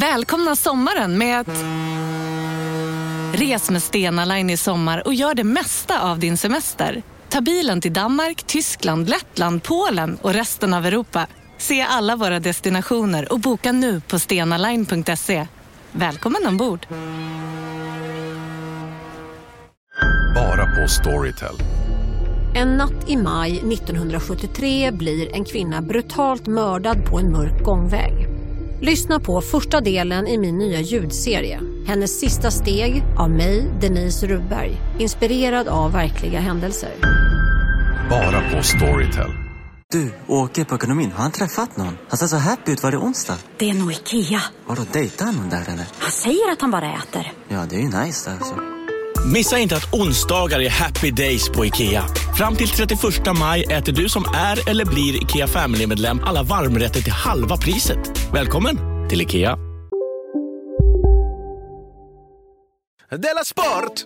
Välkomna sommaren med att... Res med Stena Line i sommar och gör det mesta av din semester. Ta bilen till Danmark, Tyskland, Lettland, Polen och resten av Europa. Se alla våra destinationer och boka nu på stenaline.se. Välkommen ombord! Bara på Storytel. En natt i maj 1973 blir en kvinna brutalt mördad på en mörk gångväg. Lyssna på första delen i min nya ljudserie. Hennes sista steg av mig, Denise Rubberg. Inspirerad av verkliga händelser. Bara på Storytel. Du, åker på ekonomin. Har han träffat någon? Han ser så happy ut. Var det onsdag? Det är nog Ikea. Har du dejtat någon där eller? Han säger att han bara äter. Ja, det är ju nice där alltså. Missa inte att onsdagar är happy days på IKEA. Fram till 31 maj äter du som är eller blir IKEA Family-medlem alla varmrätter till halva priset. Välkommen till IKEA. Della Sport!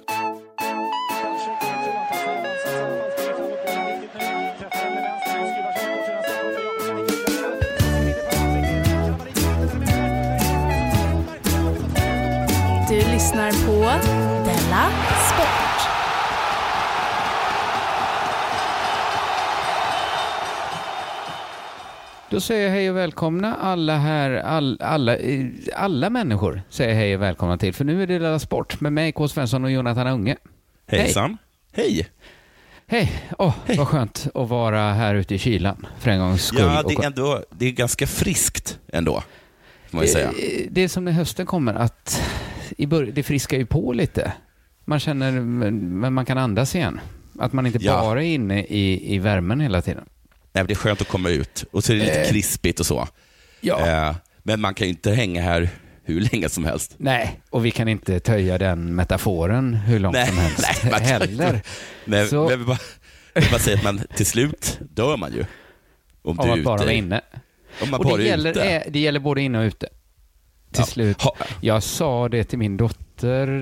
Du lyssnar på Della Sport. Då säger jag hej och välkomna alla här, all, alla, alla människor säger hej och välkomna till, för nu är det Della Sport med mig, K. Svensson och Jonathan Unge. Hejsan. Hej. Hej! Åh, vad skönt att vara här ute i kylan för en gångs skull. Ja, det Och- är, ändå, det är ganska friskt ändå, man ju säga. Eh, Det är som när hösten kommer, att i bör- det friskar ju på lite. Man känner, men man kan andas igen. Att man inte Ja. bara är inne i, i värmen hela tiden. Nej, det är skönt att komma ut och så är det lite krispigt och så. Ja. Eh, men man kan ju inte hänga här hur länge som helst. Nej, och vi kan inte töja den metaforen hur långt Nej, som helst nej, man kan heller. inte. Men, Så- men vi bara, vill bara säga att man till slut dör man ju. Om Av du att bara vara inne. Om man Och bara det är gäller, ute. är, det gäller både inne och ute. Till Ja. slut. Jag sa det till min dotter,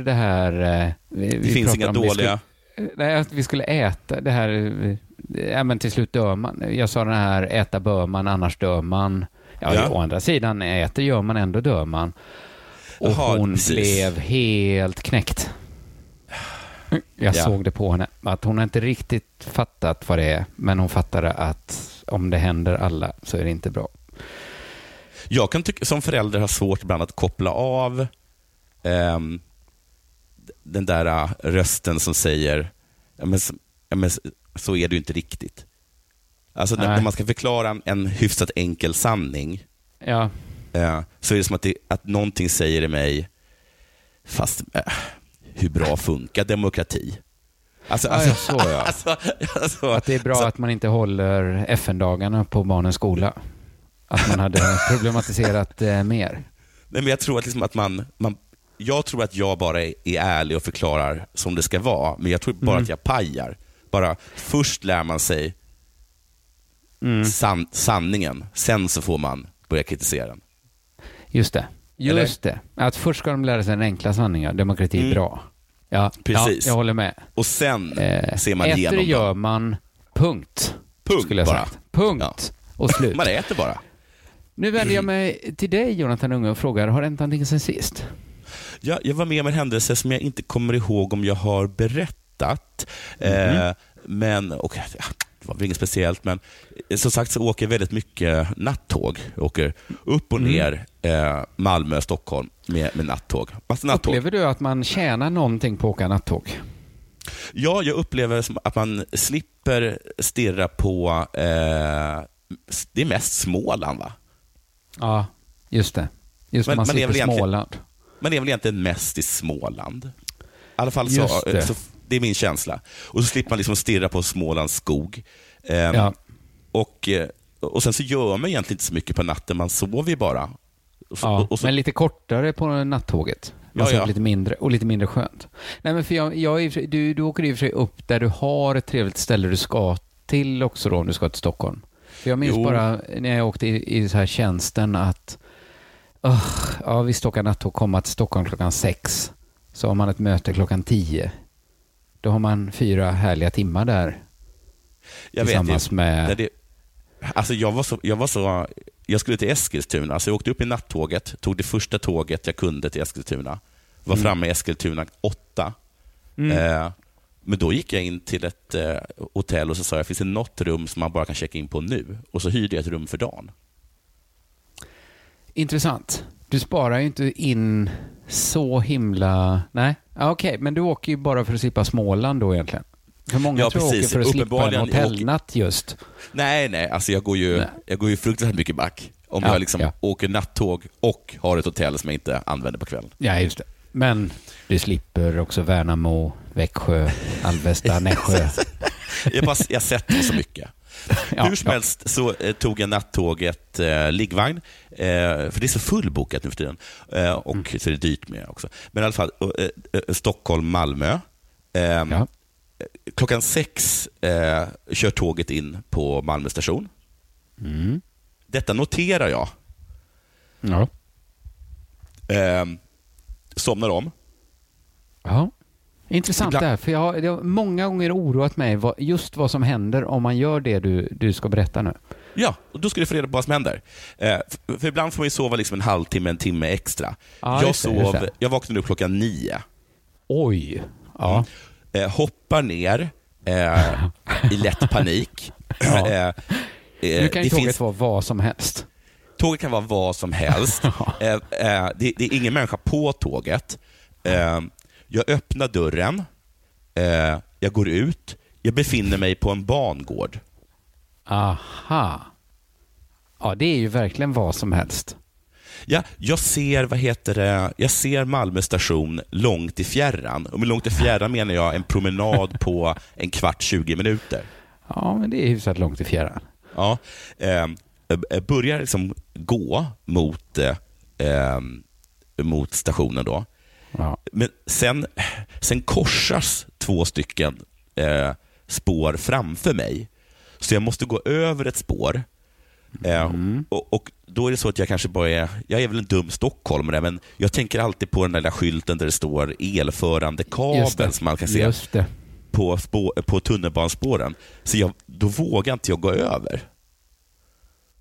det här... eh, Vi, Det finns inga dåliga... Skulle, nej, att vi skulle äta det här... eh, Ja, men till slut dör man. Jag sa den här, äta bör man, annars dör man. Ja, Ja. å andra sidan, äter gör man, ändå dör man. Och Jaha, hon precis. blev helt knäckt. Jag Ja. såg det på henne, att hon har inte riktigt fattat vad det är, men hon fattade att om det händer alla så är det inte bra. Jag kan tycka, som förälder ha svårt ibland att koppla av ehm, den där äh, rösten som säger, ja, men, ja, men, så är det ju inte riktigt. Alltså när, när man ska förklara en, en hyfsat enkel sanning, Ja, eh, så är det som att, det, att någonting säger i mig, fast eh, hur bra funkar demokrati? Alltså, alltså, ja, så, ja. alltså, alltså, att det är bra att man inte håller FN-dagarna på barnens skola. Att man hade problematiserat eh, mer. Nej, men jag tror att, liksom att man, man... Jag tror att jag bara är, är ärlig och förklarar som det ska vara, men jag tror bara Mm. att jag pajar. Bara först lär man sig Mm. san, sanningen, sen så får man börja kritisera den. Just det. Just det. Att först ska de lära sig den enkla sanningen. Demokrati är Mm. bra. Ja, Precis. Ja, jag håller med. Och sen Eh, ser man igenom gör dem. man, punkt. Punkt skulle jag bara. sagt. Punkt. Och slut. Man äter bara. Nu vänder jag mig till dig, Jonathan Unge, och frågar, har det hänt någonting sen sist? Jag, jag var med om en händelse som jag inte kommer ihåg om jag har berättat. Mhm. Eh, men, och, ja, det var väl inget speciellt, men eh, som sagt så åker jag väldigt mycket nattåg. Jag åker upp och Mm. ner eh, Malmö, Stockholm med, med nattåg. Massa nattåg. Upplever du att man tjänar någonting på att åka nattåg? Ja, jag upplever att man slipper stirra på, eh, det är mest Småland va? Ja, just det. Just Men- man slipper väl Småland. Man är väl egentligen mest i Småland. I alla fall så, det. så, det är min känsla. Och så slipper man liksom stirra på Smålands skog. Ehm, Ja. och, eh, och sen så gör man egentligen inte så mycket på natten, man sover ju bara. Och så, Ja, och så, men lite kortare på nattåget. Ja, Alltså ja. lite mindre och lite mindre skönt. Nej, men för jag, jag du, du åker i och för sig upp där du har ett trevligt ställe du ska till också då, om du ska till Stockholm. För jag minns Jo. bara när jag åkte i, i så här tjänsten att uh, ja, visst åka nattåg, komma till Stockholm klockan sex. Så har man ett möte klockan tio. Då har man fyra härliga timmar där jag vet tillsammans ju, med... det, Alltså jag var så, jag var så, jag skulle till Eskilstuna, så jag åkte upp i nattåget, tog det första tåget jag kunde till Eskilstuna. Var Mm. framme i Eskilstuna åtta. Eh, men då gick jag in till ett eh, hotell och så sa jag, finns det något rum som man bara kan checka in på nu? Och så hyrde jag ett rum för dagen. Intressant. Du sparar ju inte in så himla... Nej, okej, men du åker ju bara för att slippa Småland då egentligen. För många Ja, tror jag åker precis. för att slippa en hotellnatt just. Nej, nej, alltså jag går ju, Nej. jag går ju fruktansvärt mycket back. Om Ja, jag liksom ja. åker nattåg och har ett hotell som jag inte använder på kvällen. Ja, just det. Men du slipper också Värnamo, Växjö, Alvesta, Nässjö. Jag, bara, jag har sett så mycket. Ja, Hur som ja. helst så eh, tog jag nattåget eh, liggvagn, eh, för det är så fullbokat nu för tiden. Eh, och Mm. så är det dyrt med också. Men i alla fall, eh, eh, Stockholm, Malmö. Eh, Ja. Klockan sex eh, kör tåget in på Malmö station. Mm. Detta noterar jag. Ja. Eh, somnar om. ja. Intressant Ibland- det här, för jag har, det har många gånger oroat mig vad, just vad som händer om man gör det du, du ska berätta nu. Ja, och då ska du få reda på vad som händer. Eh, för, för ibland får man sova liksom en halvtimme, en timme extra. Ja, jag, sov, det. jag vaknade upp klockan nio. Oj. Ja. Eh, hoppar ner eh, i lätt panik. Ja. Eh, eh, Nu kan ju tåget finns, vara vad som helst. tåget kan vara vad som helst. eh, det, det är ingen människa på tåget. Jag öppnar dörren. Eh, jag går ut. Jag befinner mig på en bangård. Aha. Ja, det är ju verkligen vad som helst. Ja, jag ser, vad heter det, jag ser Malmö station långt i fjärran. Och med långt i fjärran menar jag en promenad på en kvart, 20 minuter. Ja, men det är hyfsat långt i fjärran. Ja, eh, eh, börjar liksom gå mot, eh, eh, mot stationen då. Ja. Men sen, sen korsas två stycken eh, spår framför mig. Så jag måste gå över ett spår. Eh, och, och Då är det så att jag kanske bara är, jag är väl en dum stockholmare, men jag tänker alltid på den där skylten där det står elförande kabel som man kan se Just det. på, spår, på tunnelbanespåren. Så jag, då vågar inte jag gå över.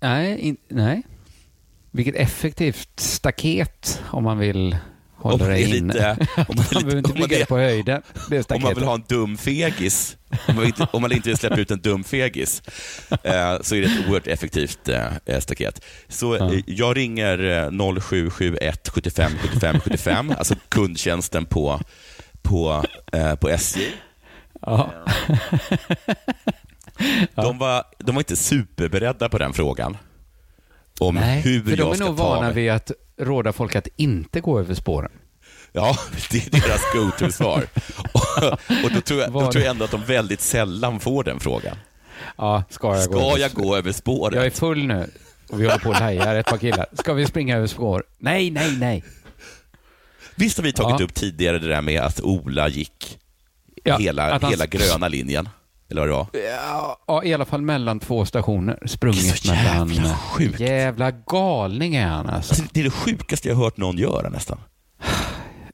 Nej, in, nej. Vilket effektivt staket om man vill hålla Om är inne. om man man behöver inte bygga på höjden. Om man vill ha en dum fegis, om man inte, om man inte vill släppa ut en dum fegis, eh, så är det ett oerhört effektivt eh, staket. Så Ja. eh, jag ringer eh, 0771 75 75 75, alltså kundtjänsten på, på, eh, på SJ. Ja. De, var, de var inte superberedda på den frågan. Om Nej, hur för de jag är ska nog ta vana mig. vid att råda folk att inte gå över spåren. Ja, det är deras go-to-svar. och, och då, tror jag, då tror jag ändå att de väldigt sällan får den frågan. Ja, ska jag gå Ska över jag gå över spåret? Jag är full nu och vi håller på och lajar ett par killar. Ska vi springa över spår? Nej, nej, nej. Visst har vi tagit Ja. upp tidigare det där med att Ola gick Ja, hela, hela gröna linjen? Eller vad det var? Ja, ja, i alla fall mellan två stationer. Sprungit Det är så jävla mellan... sjukt. Jävla galning är han alltså. Alltså, det är det sjukaste jag hört någon göra nästan.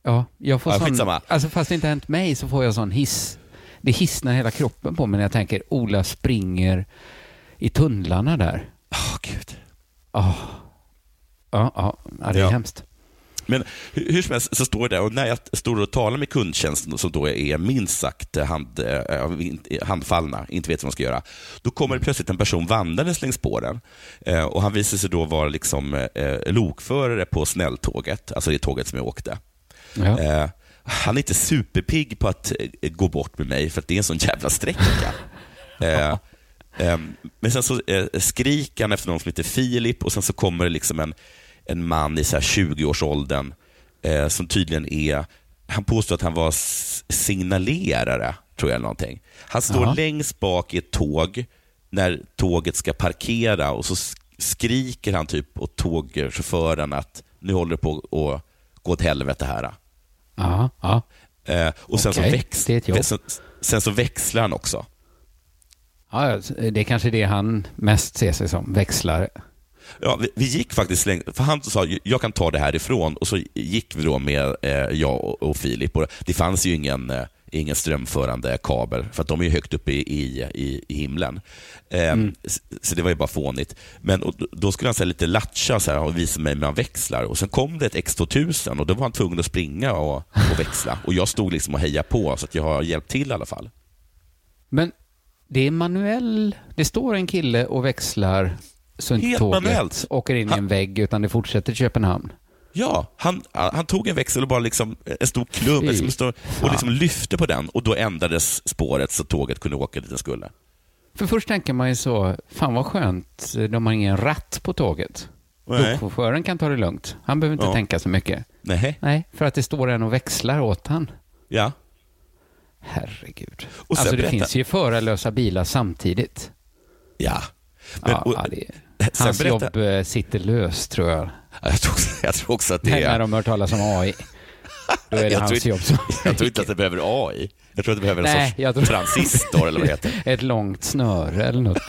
Ja, jag får Ja, sån... skitsamma. Alltså fast det inte hänt mig så får jag sån hiss. Det hissnar hela kroppen på mig när jag tänker Ola springer i tunnlarna där. Åh, Gud. Ja, ja, ja, ja det är Ja. hemskt. Men hur, som helst så står det där, och när jag står och talar med kundtjänsten som då är minst sagt hand, eh, handfallna, inte vet vad de ska göra, då kommer det plötsligt en person vandrandes längs spåren. Eh, och han visar sig då vara liksom, eh, lokförare på snälltåget, alltså det tåget som jag åkte. Ja. Eh, han är inte superpigg på att gå bort med mig för att det är en sån jävla sträcka. eh, men sen så skriker han efter någon som heter Filip och sen så kommer det liksom en, en man i så här 20-årsåldern eh, som tydligen är, han påstår att han var signalerare, tror jag eller någonting. Han står Ja. längst bak i ett tåg när tåget ska parkera och så sk- skriker han typ åt tågchauffören att nu håller det på att gå åt helvete här. Ja, ja. Eh, och sen, Okej, så väx- sen, sen så växlar han också. ja, ja, det är kanske det han mest ser sig som, växlare. Ja, vi, vi gick faktiskt länge, för han sa jag kan ta det härifrån och så gick vi då med eh, jag och, och Filip. Och det fanns ju ingen, eh, ingen strömförande kabel, för att de är högt uppe i, i, i, himlen. Eh, så, så det var ju bara fånigt. Men och, då- skulle han så lite latcha så här, och visa mig mellan växlar. Och Sen kom det ett X2000 och då var han tvungen att springa och, och växla. Och jag stod liksom och hejade på, så att jag har hjälpt till i alla fall. Men det är manuell... Det står en kille och växlar så inte Helt tåget manuellt. åker in i en vägg utan det fortsätter till Köpenhamn. Ja, han, han tog en växel och bara liksom en stor Fy liksom, stor, och liksom lyfte på den och då ändrades spåret så tåget kunde åka dit det skulle. För först tänker man ju så, fan vad skönt, de har ingen ratt på tåget. Lokchauffören kan ta det lugnt. Han behöver inte Ja. tänka så mycket. Nej. Nej, för att det står en och växlar åt han. Ja. Herregud. Och alltså det berätta- finns ju förarlösa bilar samtidigt. Ja. Men, ja, och, ja, det, sen hans berätta- jobb eh, sitter löst tror jag. jag, tror, också- jag tror också att det När är... de hör talas om AI. Då är det jag hans tror, jobb som jag tror inte att det behöver AI. Jag tror att det behöver en Nej, sorts jag tror- transistor eller vad det heter. Ett långt snöre eller något.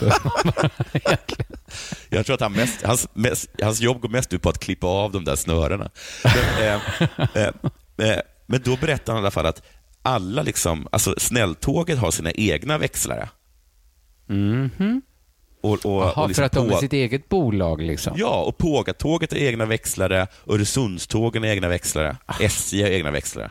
Jag tror att han mest, hans, mest, hans jobb går mest ut på att klippa av de där snörena. Men, eh, eh, eh, men då berättar han i alla fall att alla liksom, alltså snälltåget har sina egna växlare. Mhm. Och, och, Jaha, och liksom för att de är sitt eget bolag liksom? Ja, och Pågatåget har egna växlare, Öresundstågen har egna växlare, SJ har egna växlare.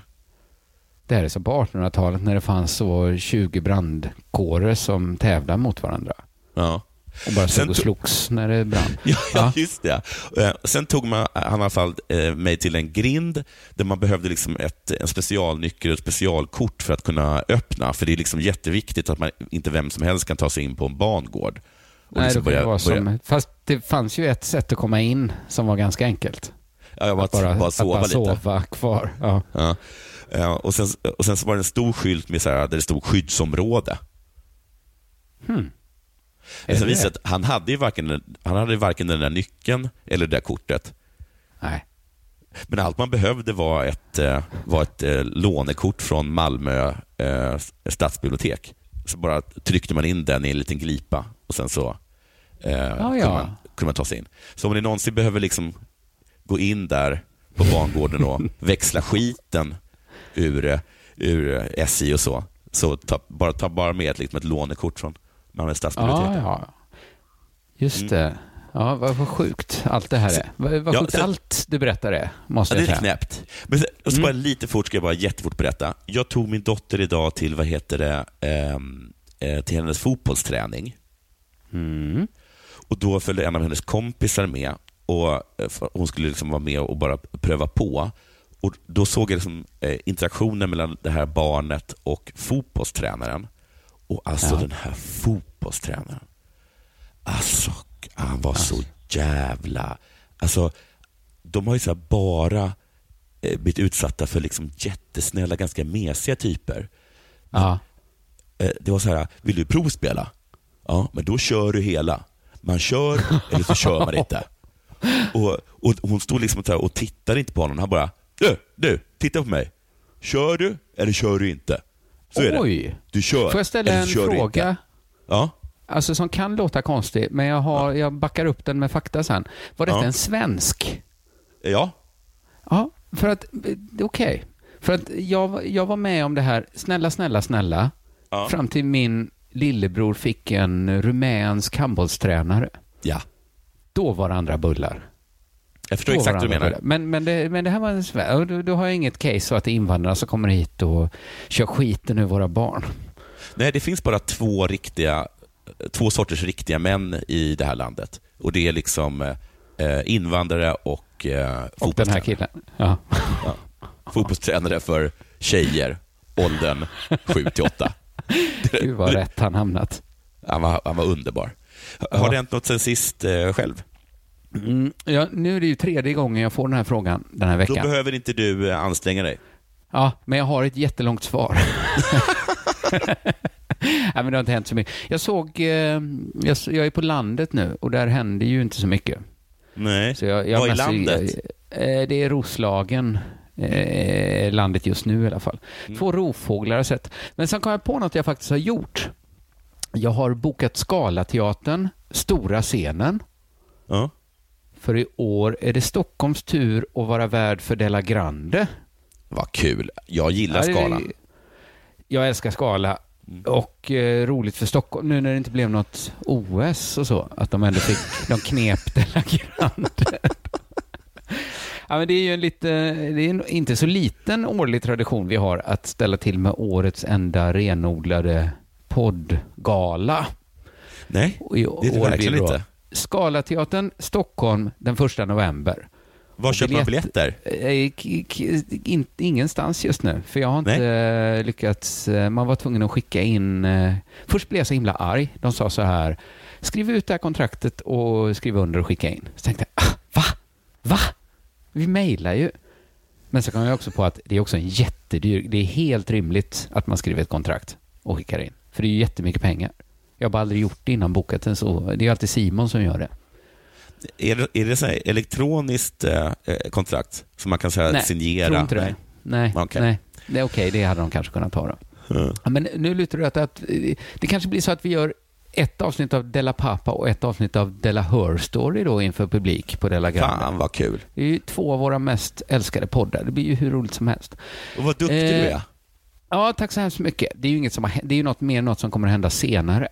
Det här är så på 1800-talet när det fanns så 20 brandkårer som tävlade mot varandra. Ja. Och bara stod och slogs när det brann. Ja, ja, just det. Eh, Sen tog man, han i alla fall eh, mig till en grind där man behövde liksom ett, en specialnyckel och ett specialkort för att kunna öppna. För det är liksom jätteviktigt att man inte vem som helst kan ta sig in på en bangård. Och Nej, liksom det börja- vara börja- som, fast det fanns ju ett sätt att komma in som var ganska enkelt. Ja, var att bara, bara sova att bara lite. sova kvar. Ja. Ja. Ja, och, sen, och sen så var det en stor skylt med så här, där det stod skyddsområde. Hmm. Men sen det visade det att han hade ju varken, han hade varken den där nyckeln eller det där kortet. Nej. Men allt man behövde var ett, eh, var ett eh, lånekort från Malmö eh, stadsbibliotek. Så bara tryckte man in den i en liten glipa och sen så eh, ja. kunde, man, kunde man ta sig in. Så om ni någonsin behöver liksom gå in där på bangården och växla skiten ur, ur SJ och så, så ta, bara, ta bara med ett, liksom ett lånekort från Malmö stadsbibliotek. Ja, ja. Just Mm. det. Ja, vad, vad sjukt allt det här är. Vad, vad Ja, sjukt sen- allt du berättar är, måste Ja, det är säga. knäppt. Men sen, och så Mm. bara lite fort ska jag bara jättefort berätta. Jag tog min dotter idag till, vad heter det, ehm, eh, till hennes fotbollsträning. Mm. Och då följde en av hennes kompisar med och eh, hon skulle liksom vara med och bara pröva på. Och Då såg jag liksom, eh, interaktionen mellan det här barnet och fotbollstränaren. Och alltså Ja. den här fotbollstränaren. Alltså, han var så jävla... Alltså, de har ju så bara eh, blivit utsatta för liksom jättesnälla, ganska mesiga typer. Ja. Eh, Det var så här, vill du provspela? Ja, men då kör du hela. Man kör eller så kör man inte. Och, och Hon stod liksom och, och tittade inte på honom. Han bara, du, du, titta på mig. Kör du eller kör du inte? Så är det. Oj. Du kör Får jag ställa en fråga? Ja. Alltså som kan låta konstig, men jag, har, jag backar upp den med fakta sen. Var detta Ja. en svensk? Ja. Ja, för att, okej. För att jag, jag var med om det här, snälla, snälla, snälla, Ja. fram till min lillebror fick en rumänsk handbollstränare. Ja. Då var det andra bullar. Jag förstår exakt vad du menar. Men, men, det, men det här var en då, då har jag inget case så att det är invandrarna som kommer hit och kör skiten ur våra barn. Nej, det finns bara två riktiga, två sorters riktiga män i det här landet. Och det är liksom eh, invandrare och eh, Och den här killen. Ja. Ja. Fotbollstränare för tjejer, åldern 7 till 8. Gud vad rätt han hamnat. Han var, han var underbar. Har Ja. det hänt något sen sist eh, själv? Mm, ja, nu är det ju tredje gången jag får den här frågan den här Då veckan. behöver inte du eh, anstränga dig. Ja, men jag har ett jättelångt svar. Nej, men det har inte hänt så mycket. Jag såg, eh, jag, jag är på landet nu och där händer ju inte så mycket. Nej. Så jag, jag Vad är landet? Eh, det är Roslagen, eh, landet just nu i alla fall. Mm. Två rovfåglar har jag sett. Men sen kom jag på något jag faktiskt har gjort. Jag har bokat Scalateatern, stora scenen. Ja. För i år är det Stockholms tur att vara värd för Della Grande. Vad kul. Jag gillar Ja, skalan. Jag älskar Skala. Och eh, roligt för Stockholm, nu när det inte blev något OS och så, att de ändå fick, de knep Della Grande. ja, men det är ju en lite, det är en inte så liten årlig tradition vi har att ställa till med årets enda renodlade poddgala. Nej, det är det verkligen inte. Skalateatern, Stockholm, den första november. Var köper man biljett- biljetter? Eh, in, ingenstans just nu, för jag har inte eh, lyckats. eh, Man var tvungen att skicka in... eh, Först blev jag så himla arg. De sa så här, skriv ut det här kontraktet och skriv under och skicka in. Så tänkte jag, ah, va? Va? Vi mejlar ju. Men så kom jag också på att det är också en jättedyr... Det är helt rimligt att man skriver ett kontrakt och skickar in. För det är ju jättemycket pengar. Jag har bara aldrig gjort det innan bokat en så. Det är alltid Simon som gör det. Är det, är det så här elektroniskt eh, eh, kontrakt som man kan säga Nej, signera? tror inte det. Nej, Okej. nej. Det är okej, det hade de kanske kunnat ta då. Ja, Men nu lutar det åt att eh, det kanske blir så att vi gör ett avsnitt av Della Papa och ett avsnitt av Della Her Story då inför publik på Della Grande. Fan vad kul. Det är ju två av våra mest älskade poddar. Det blir ju hur roligt som helst. Och vad duktig Eh, du är. Ja, tack så hemskt mycket. Det är ju inget som har, det är ju något mer något som kommer att hända senare.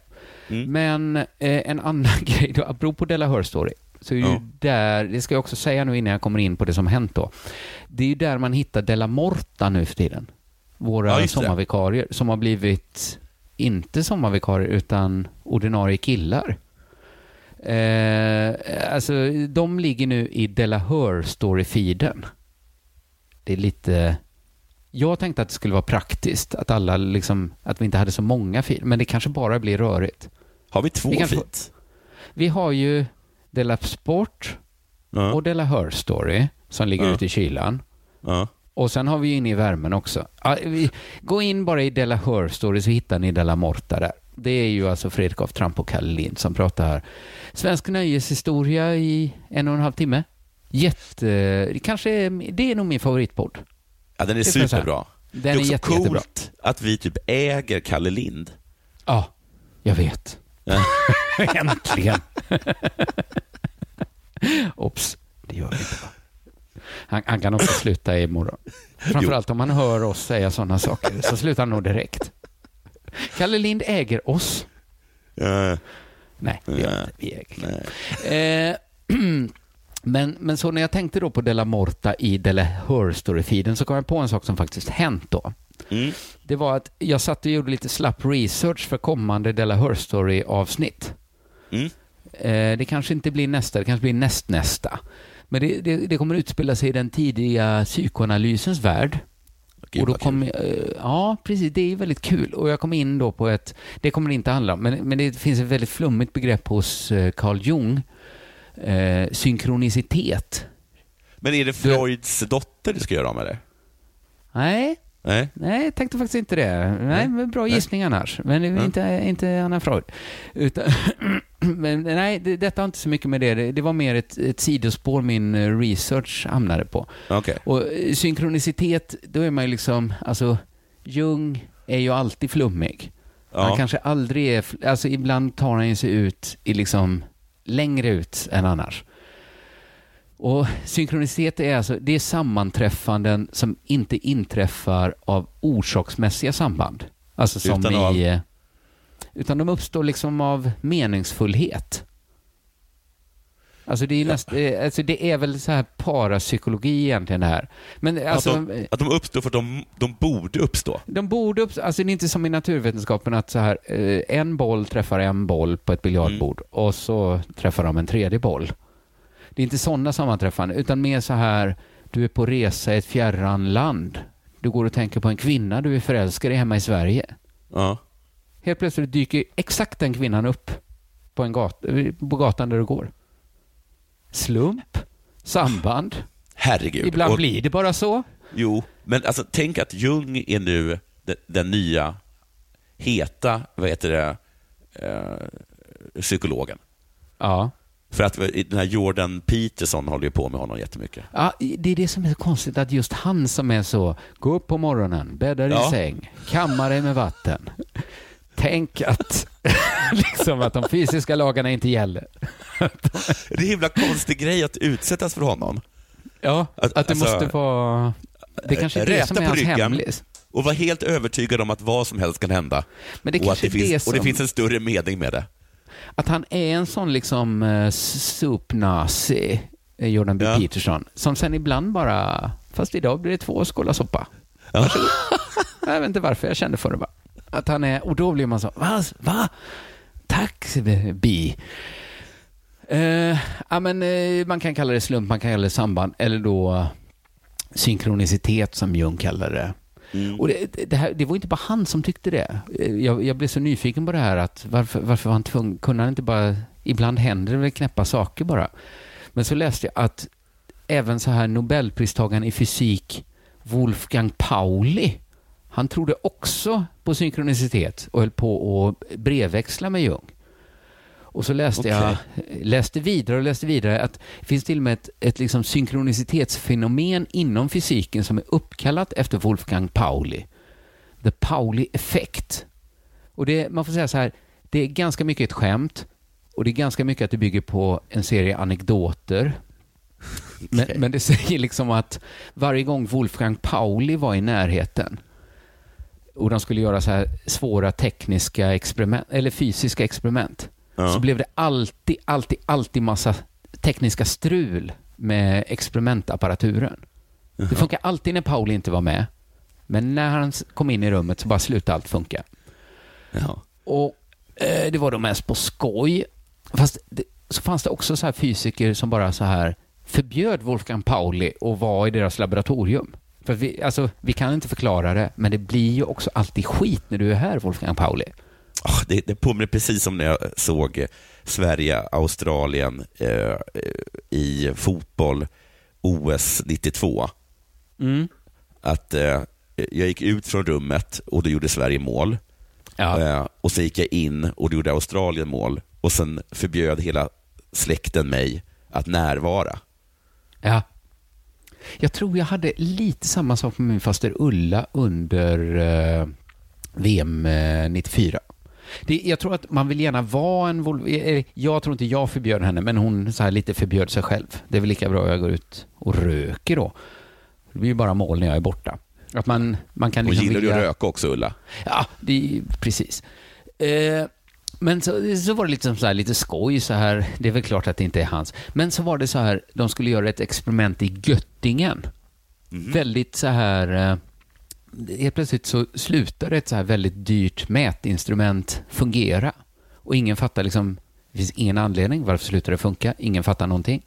Mm. Men eh, en annan grej då, apropå Della Her Story, så är ju Ja. där, det ska jag också säga nu innan jag kommer in på det som hänt då. Det är ju där man hittar Della Morta nu för tiden. Våra Ja, sommarvikarier som har blivit, inte sommarvikarier, utan ordinarie killar. Eh, alltså, de ligger nu i Della Her Story-feeden. Det är lite... Jag tänkte att det skulle vara praktiskt, att alla liksom, att vi inte hade så många feed, men det kanske bara blir rörigt. Har vi två vi feet? Vi har ju Della Sport Ja. och Della Her Story som ligger Ja. ute i kylan. ja. Och sen har vi ju inne i värmen också. Gå in bara i Della Her Story så hittar ni Della Morta där. Det är ju alltså Fredrik af Tramp och Kalle Lind som pratar svensk nöjeshistoria i en och en halv timme. Jätte... Kanske det är nog min favoritpodd. ja, den är superbra. Den det är är också jätte, jättebra. coolt att vi typ äger Kalle Lind. Ja, jag vet. Äntligen. Ops, det gör vi inte. va? Han, han kan också sluta imorgon. Framförallt om man hör oss säga sådana saker, så slutar han nog direkt. Kalle Lind äger oss. Ja. Nej, det gör Nej. inte. Vi äger. Eh, men, men så när jag tänkte då på Della Morta i Della Her Story-feeden så kom jag på en sak som faktiskt hänt då. Mm. Det var att jag satt och gjorde lite slapp research för kommande Della Her Story-avsnitt. Mm. Eh, det kanske inte blir nästa, det kanske blir nästnästa. Men det, det, det kommer utspela sig i den tidiga psykoanalysens värld. Gud, och då vad kul. kom, eh, ja, precis. Det är väldigt kul. Och jag kom in då på ett, det kommer det inte handla om, men, men det finns ett väldigt flummigt begrepp hos eh, Carl Jung. Eh, synkronicitet. Men är det Freuds dotter du ska göra om eller? Nej, Nej? nej, jag tänkte faktiskt inte det. Nej, men bra Nej. gissning annars. Men det är Ja. inte, inte Anna Freud. Utan, men nej, det, detta har inte så mycket med det. Det, det var mer ett, ett sidospår min eh, research hamnade på. Okej. Och eh, synkronicitet, då är man ju liksom, alltså Jung är ju alltid flummig. Han Ja. kanske aldrig är, alltså ibland tar han sig ut i liksom längre ut än annars. Och synkronicitet är alltså, det är sammanträffanden som inte inträffar av orsaksmässiga samband. Alltså som Utan i... av- Utan de uppstår liksom av meningsfullhet. Alltså det är, näst, eh, alltså det är väl så här parapsykologi egentligen det här. Men alltså, att, de, att de uppstår för att de, de borde uppstå. de borde upp, alltså det är inte som i naturvetenskapen att så här, eh, en boll träffar en boll på ett biljardbord och så träffar de en tredje boll. Det är inte sådana sammanträffanden, utan mer så här, du är på resa i ett fjärran land. Du går och tänker på en kvinna du är förälskad i hemma i Sverige. Ja. Helt plötsligt dyker exakt den kvinnan upp på, en gat, på gatan där du går. Slump, samband. Herregud. Ibland Och- blir det bara så. Jo, men alltså tänk att Jung är nu den, den nya heta, vad heter det, eh, psykologen. Ja. För att den här Jordan Peterson håller ju på med honom jättemycket. Ja, det är det som är så konstigt, att just han som är så, gå upp på morgonen, bäddar i Ja. säng, kammar dig med vatten. Tänk att, liksom att de fysiska lagarna inte gäller. Det är en himla konstig grej att utsättas för honom. Ja, Att- att, det alltså, måste vara... Det kanske är det som är hans hemlis. och vara helt övertygad om att vad som helst kan hända. Men det och, att det finns, det och det som- finns en större mening med det. Att han är en sån liksom uh, supnazi, eh, Jordan B. Ja. Peterson, som sen ibland bara, fast idag blir det två skålar soppa. Varsågod. jag vet inte varför, jag kände för det bara. Att han är, och då blir man så, va? va? Tack B. Uh, ja, men, eh, man kan kalla det slump, man kan kalla det samband, eller då eh, synkronicitet som Jung kallar det. Mm. Och det, det, här, det var inte bara han som tyckte det. Jag, jag blev så nyfiken på det här att varför, varför var han tvungen, kunde han inte bara, ibland händer det väl knäppa saker bara. Men så läste jag att även så här Nobelpristagaren i fysik Wolfgang Pauli, han trodde också på synkronicitet och höll på att brevväxla med Jung. Och så läste jag, läste vidare och läste vidare att det finns till och med ett, ett liksom synkronicitetsfenomen inom fysiken som är uppkallat efter Wolfgang Pauli. The Pauli effect. Och det, man får säga så här, det är ganska mycket ett skämt och det är ganska mycket att det bygger på en serie anekdoter. Men, men det säger liksom att varje gång Wolfgang Pauli var i närheten och de skulle göra så här svåra tekniska experiment, eller fysiska experiment, Ja. så blev det alltid, alltid, alltid massa tekniska strul med experimentapparaturen. Det funkar alltid när Pauli inte var med, men när han kom in i rummet så bara slutade allt funka. Ja. Och eh, det var då mest på skoj. Fast det, så fanns det också så här fysiker som bara så här förbjöd Wolfgang Pauli att vara i deras laboratorium. För vi, alltså, vi kan inte förklara det, men det blir ju också alltid skit när du är här, Wolfgang Pauli. Ah, det, det påminner precis som när jag såg eh, Sverige-Australien eh, eh, i fotboll OS 92. Mm. Att eh, jag gick ut från rummet och då gjorde Sverige mål. Ja. Eh, och så gick jag in och då gjorde Australien mål. Och sen förbjöd hela släkten mig att närvara. Ja. Jag tror jag hade lite samma sak med min faster Ulla under eh, VM eh, 94. Det, jag tror att man vill gärna vara en Volvo. eh, Jag tror inte jag förbjöd henne, men hon så här lite förbjöd sig själv. Det är väl lika bra jag går ut och röker då. Det blir ju bara mål när jag är borta. Att man, man kan Och liksom gillar du att vilja- röka också Ulla? Ja, det är precis. Eh, men så, så var det liksom så här, lite skoj så här. Det är väl klart att det inte är hans. Men så var det så här, de skulle göra ett experiment i Göttingen. Väldigt så här... Helt plötsligt så slutade ett så här väldigt dyrt mätinstrument fungera. Och ingen fattar liksom, det finns ingen anledning varför slutar det funka. Ingen fattar någonting.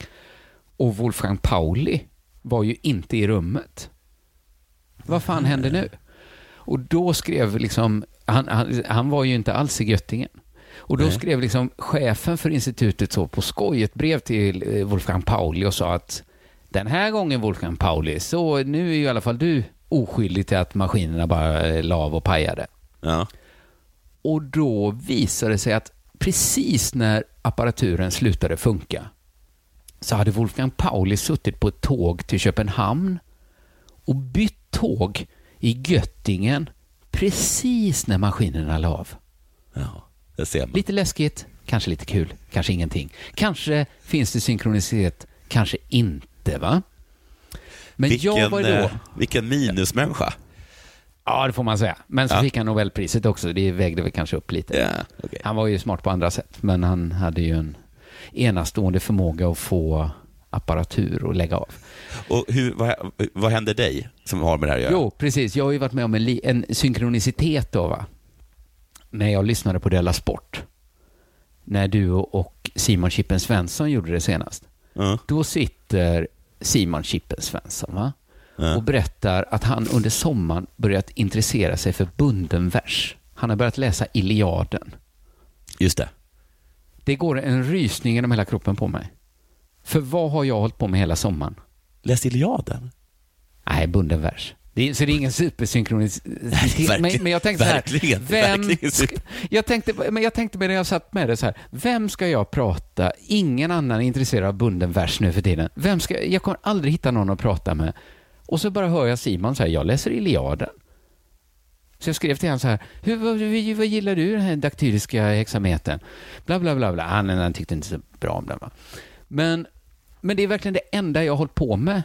Och Wolfgang Pauli var ju inte i rummet. Vad fan hände nu? Och då skrev liksom, han, han, han var ju inte alls i Göttingen. Och då Nej. skrev liksom chefen för institutet så på skoj ett brev till eh, Wolfgang Pauli och sa att den här gången Wolfgang Pauli, så nu är ju i alla fall du oskyldig till att maskinerna bara eh, la av och pajade. Ja. Och då visade det sig att precis när apparaturen slutade funka så hade Wolfgang Pauli suttit på ett tåg till Köpenhamn och bytt tåg i Göttingen precis när maskinerna la av. ja, det ser man. Lite läskigt, kanske lite kul, kanske ingenting. Kanske finns det synkronicitet, kanske inte va? Men jag Vilken, var ju då... eh, vilken minusmänniska. Ja, det får man säga. Men så Ja. fick han Nobelpriset också. Det vägde väl kanske upp lite. Ja, okej. Han var ju smart på andra sätt, men han hade ju en enastående förmåga att få apparatur att lägga av. Och hur, vad, vad händer dig som har med det här att göra? Jo, precis. Jag har ju varit med om en, en synkronicitet då, va? När jag lyssnade på Della Sport. När du och Simon Chippen Svensson gjorde det senast. Ja. Då sitter Simon Chippen Svensson, va? Ja. och berättar att han under sommaren börjat intressera sig för bunden vers. Han har börjat läsa Iliaden. Just det. Det går en rysning genom hela kroppen på mig. För vad har jag hållit på med hela sommaren? Läs Iliaden. Nej, bunden vers. Det är, så det är ingen supersynkronicitet. Men, men jag tänkte så här, verkligen- vem verkligen ska, super- jag tänkte, men jag tänkte när jag satt med det så här, vem ska jag prata? Ingen annan är intresserad av bunden vers nu för tiden. Vem ska, jag kommer aldrig hitta någon att prata med. Och så bara hör jag Simon säga, jag läser Iliaden. Så jag skrev till honom så här, Hur, vad, vad, gillar du den här daktyliska hexametern? Bla, bla, bla, bla. Han, han tyckte inte så bra om den. Va? Men, men det är verkligen det enda jag har hållit på med.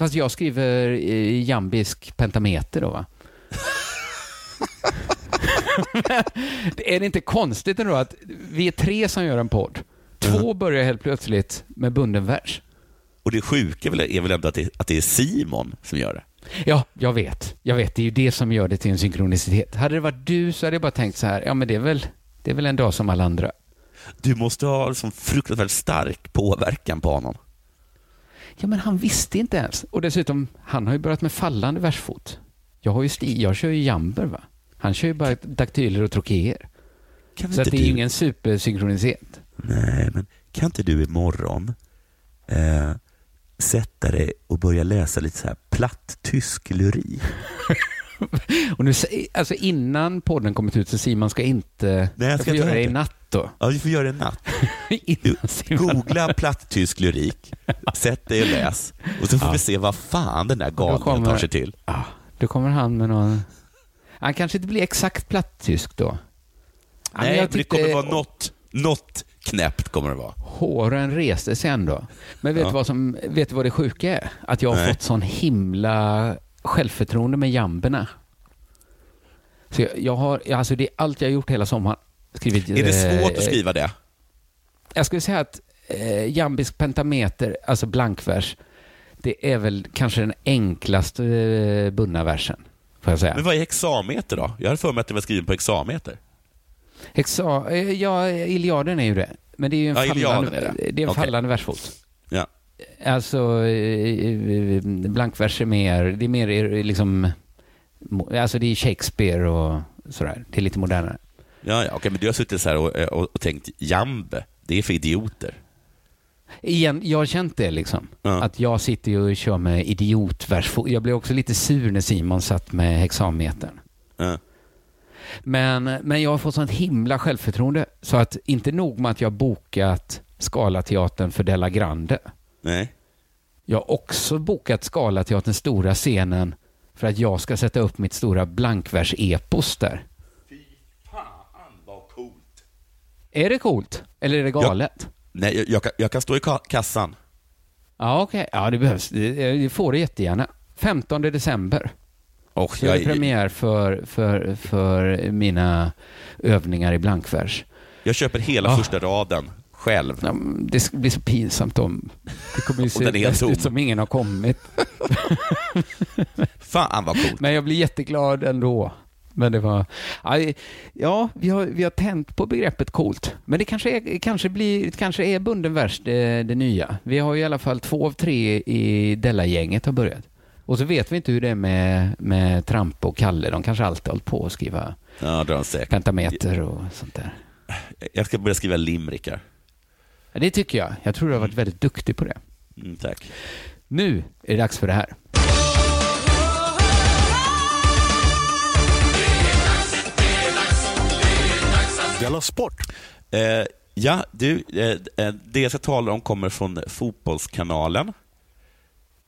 Fast jag skriver i jambisk pentameter då va. är det inte konstigt ändå att vi är tre som gör en podd? Två börjar helt plötsligt med bunden vers. Och det sjuka är väl, är väl ändå att det, att det är Simon som gör det. Ja, jag vet. Jag vet, det är ju det som gör det till en synkronicitet. Hade det varit du så hade jag bara tänkt så här, ja men det är väl, det är väl en dag som alla andra. Du måste ha sån fruktansvärt stark påverkan på honom. Ja, men han visste inte ens. Och dessutom, han har ju börjat med fallande versfot. Jag, har ju sti, jag kör ju jamber, va? Han kör ju bara daktyler och trokéer. Så det är du- ingen supersynkronitet. Nej, men kan inte du imorgon eh, sätta dig och börja läsa lite så här platt tysk lyrik? Och nu, alltså innan podden kommit ut så Simon ska inte... Nej, jag ska får inte göra det i natt då. Ja, vi får göra det en natt. Googla platt tysk lyrik, sätt dig och läs och så får Ja. vi se vad fan den där galningen tar sig till. Ja, då kommer han med någon... Han kanske inte blir exakt plattysk då. Ja, men Nej, jag men det tyckte kommer vara något, något knäppt kommer det vara. Håren reste sig ändå. Men vet, Ja. du vad som, vet du vad det sjuka är? Att jag har Nej. fått sån himla självförtroende med jamberna. Så jag, jag har, alltså det är allt jag har gjort hela sommaren. Skrivit, Är det svårt eh, att skriva det? Jag skulle säga att eh, jambisk pentameter, alltså blankvers, det är väl kanske den enklaste eh, bundna versen. Får jag säga. Men vad är hexameter då? Jag hade för mig att det var skriven på hexameter. Hexa, eh, ja, Iliaden är ju det. Men det är ju en Ja, fallande, det. det är en fallande versfot. Ja. Alltså, eh, eh, blankvers är mer, det är mer eh, liksom, alltså det är Shakespeare och sådär. Det är lite modernare. Ja, ja, okej, men du har suttit så här och, och, och tänkt jambe, det är för idioter. Igen, jag har känt det liksom. Ja. Att jag sitter och kör med idiotversfot. Jag blev också lite sur när Simon satt med hexametern. Ja. Men, men jag har fått sånt himla självförtroende. Så att inte nog med att jag bokat Scalateatern för Della Grande. Nej. Jag har också bokat Scalateaterns stora scenen för att jag ska sätta upp mitt stora blankvers-epos där. Fan vad coolt. Är det coolt? Eller är det galet? Nej, jag, jag, kan, jag kan stå i ka- kassan. Ja, okej. Ja, det behövs. Det, det får det jättegärna. 15 december. Och Så är det jag, premiär för, för, för mina övningar i blankvers. jag köper hela Ah. första raden själv. Ja, Det ska bli så pinsamt om det kommer ju se bäst ut som ingen har kommit. Fan vad coolt. Men jag blir jätteglad ändå. Men det var... Ja, vi har, vi har tänt på begreppet coolt. Men det kanske är, kanske blir, kanske är bunden vers det, det nya. Vi har ju i alla fall två av tre i Della-gänget har börjat. Och så vet vi inte hur det är med, med Trampe och Kalle. De kanske alltid har hållit på att skriva Ja, pentameter och sånt där. Jag ska börja skriva limrikar. Ja, det tycker jag. Jag tror du har varit väldigt duktig på det. Mm, tack. Nu är det dags för det här. Della Sport! Eh, ja, du, eh, eh, det jag ska tala om kommer från Fotbollskanalen.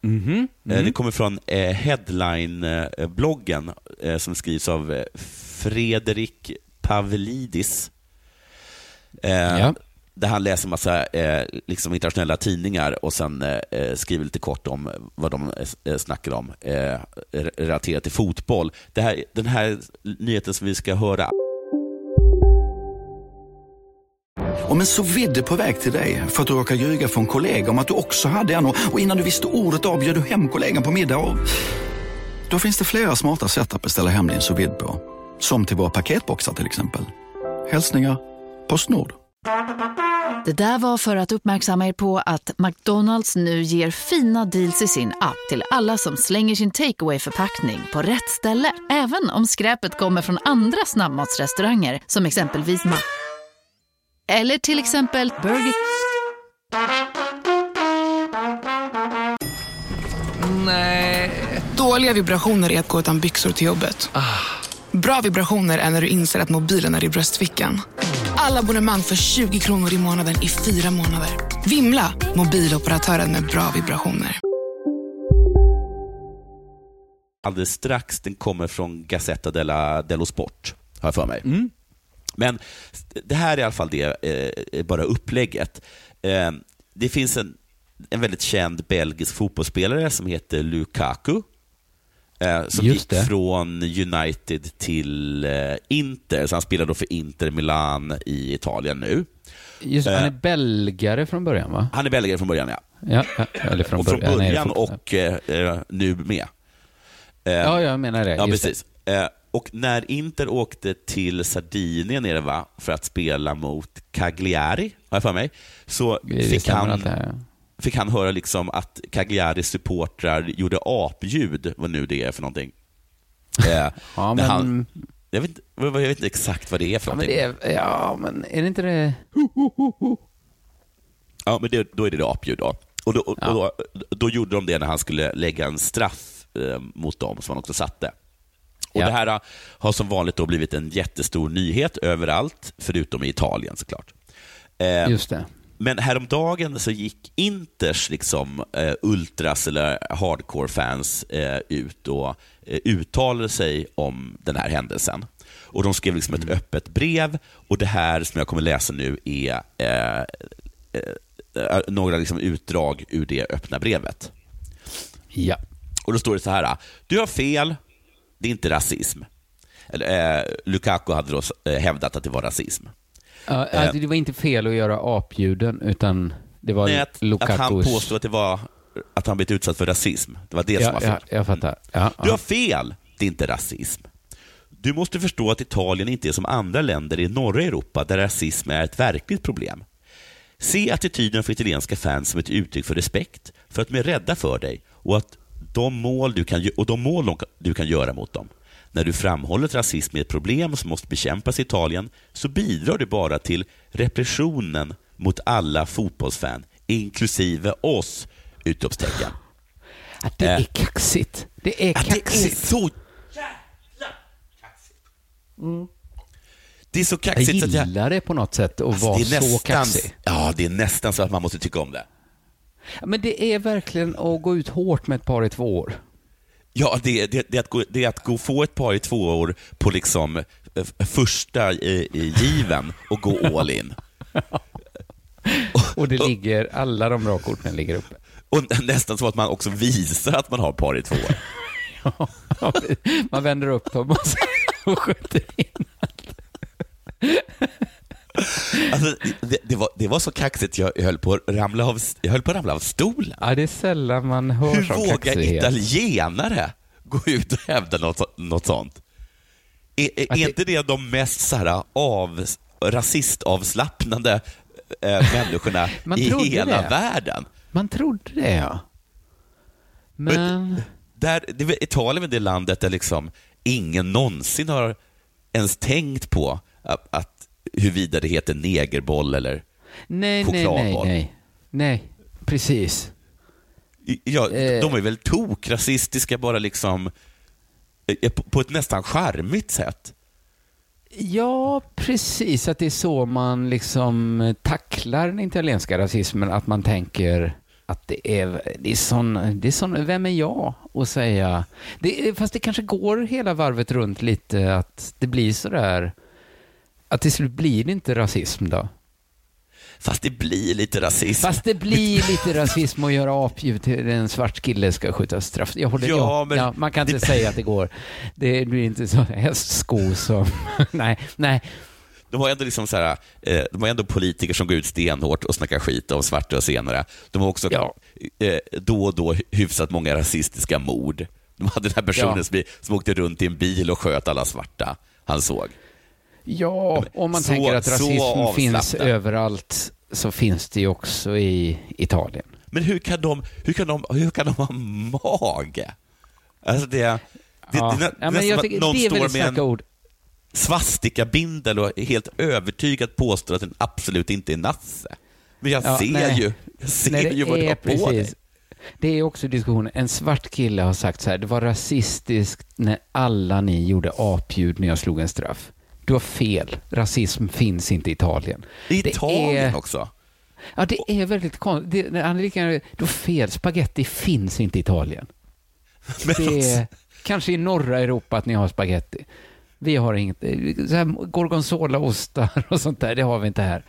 Mhm. Eh, Det kommer från eh, Headline-bloggen eh, som skrivs av eh, Fredrik Pavlidis. Eh, Ja. Där han läser massa eh, liksom internationella tidningar och sen eh, eh skriver lite kort om vad de eh, eh snackar om eh, relaterat till fotboll. Det här, den här nyheten som vi ska höra Om en så vidde på väg till dig för att du råkar ljuga från kollega om att du också hade en och och innan du visste ordet av bjöd du hem kollegan på middag och... Då finns det flera smarta sätt att beställa hem din sous vide på. Som till våra paketboxar till exempel. Hälsningar Postnord. Det där var för att uppmärksamma er på att McDonalds nu ger fina deals i sin app till alla som slänger sin takeaway förpackning på rätt ställe. Även om skräpet kommer från andra snabbmatsrestauranger som exempelvis Ma... Eller till exempel Burger... Nej. Dåliga vibrationer är att gå utan byxor till jobbet. Bra vibrationer är när du inser att mobilen är i bröstfickan. Alla abonnemang för 20 kronor i månaden i fyra månader. Vimla! Mobiloperatören med bra vibrationer. alldeles strax. Den kommer från Gazzetta della, dello Sport, har jag för mig. Mm. Men det här är i alla fall det, eh, bara upplägget. Eh, det finns en, en väldigt känd belgisk fotbollsspelare som heter Lukaku. Eh, som Just gick det. från United till eh, Inter, så han spelar då för Inter Milan i Italien nu. Just, han Eh, är belgare från början, va? Han är belgare från början, ja. Ja, ja, eller från och från början. början och eh, eh, nu med. Eh, Ja, jag menar det. Ja, precis. Eh, och när Inter åkte till Sardinien nere, va, för att spela mot Cagliari, har jag för mig, så Det, det fick, han, det här. Fick han höra liksom att Cagliaris supportrar gjorde apljud, vad nu det är för någonting. Eh, Ja, men, han, jag, vet, inte- jag vet inte exakt vad det är för ja, men någonting. det är, ja, men är det inte det? Ja, men det, då är det apljud då. Och, då, och, då, då gjorde de det när han skulle lägga en straff eh, mot dem, som han också satte. Och Ja. Det här har som vanligt då blivit en jättestor nyhet överallt, förutom i Italien såklart. Eh, Just det. Men häromdagen så gick Inters liksom, eh, ultras eller hardcore-fans eh, ut och eh, uttalade sig om den här händelsen. Och De skrev liksom ett öppet brev och det här som jag kommer läsa nu är eh, eh, några liksom utdrag ur det öppna brevet. Ja. Och Då står det så här. Du har fel, det är inte rasism. Eller, eh, Lukaku hade då eh, hävdat att det var rasism. Ja, alltså, det var inte fel att göra apljuden, utan det var Nej, att, att han påstod att det var att han blivit utsatt för rasism. Det var det som ja, var ja, fel. jag fattar. Ja, Du har ja. fel, det är inte rasism. Du måste förstå att Italien inte är som andra länder i norra Europa där rasism är ett verkligt problem. Se attityden för italienska fans som ett uttryck för respekt, för att de är rädda för dig och, att de mål du kan, och de mål du kan göra mot dem. När du framhåller att rasism är ett problem som måste bekämpas i Italien så bidrar du bara till repressionen mot alla fotbollsfan, inklusive oss! Utropstecken. Att det är Eh. kaxigt. Det är Att det är kaxigt. så jävla kaxigt. Det är så Jag kaxigt så att jag... gillar det på något sätt att Alltså, vara är så nästan, kaxig. Ja, det är nästan så att man måste tycka om det. Men det är verkligen att gå ut hårt med ett par i två år. Ja, det, det, det, är att gå, det att gå få ett par i två år på liksom eh, första eh, given och gå all in. Och det ligger, alla de bra korten ligger uppe. Och nästan så att man också visar att man har par i två år. Man vänder upp dem och, skjuter in. Alltså, det, det, var, det var så kaxigt, jag höll på att ramla av, jag höll på att ramla av stolen. Ja, det är sällan man hör Hur sån vågar italienare gå ut och hävda något, något sånt? Är, är, Att det- är inte det de mest så här, av, rasistavslappnande äh, människorna Man i trodde hela det. världen? Man trodde det, ja. Men... Där, det, är- Italien är det landet där liksom ingen någonsin har ens tänkt på att, att huruvida det heter negerboll eller Nej, nej, nej, chokladboll. nej. Nej, precis. Ja, Eh. De är väl tokrasistiska bara liksom eh, på, på ett nästan charmigt sätt. Ja, precis. Att det är så man liksom tacklar den italienska rasismen. Att man tänker att det är, det är sån, det är sån, vem är jag att säga? Det, fast det kanske går hela varvet runt lite att det blir sådär, att till slut blir det inte rasism då. Fast det blir lite rasism. Fast det blir lite rasism att göra apljud till en svart kille ska skjuta straff. Jag håller, Ja, ja, men ja, man kan inte det- säga att det går. Det blir inte så hästsko som... nej, nej. De har ändå liksom så här, eh, de har ändå politiker som går ut stenhårt och snackar skit om svarta och senare. De har också Ja. eh, då och då hyfsat många rasistiska mord. De hade den här personen Ja. som, som åkte runt i en bil och sköt alla svarta han såg. Ja, om man Så- tänker att rasism finns överallt så finns det ju också i Italien. Men hur kan de, hur kan de, hur kan de ha mage? Alltså det, det, Ja. det, det, Ja, men jag tycker någon det är står med en ord. svastikabindel och är helt övertygad påstår att den absolut inte är nasse. Men jag Ja, ser nej. ju, jag ser Nej, ju vad du har på dig. Det är också diskussion. En svart kille har sagt så här, det var rasistiskt när alla ni gjorde apljud när jag slog en straff. Du har fel. Rasism finns inte i Italien. I Italien är- också. Ja, det är väldigt konstigt. Det- du har fel. Spaghetti finns inte i Italien. Men Det är kanske i norra Europa att ni har spaghetti. Vi har inget, så här gorgonzolaostar och sånt där, det har vi inte här.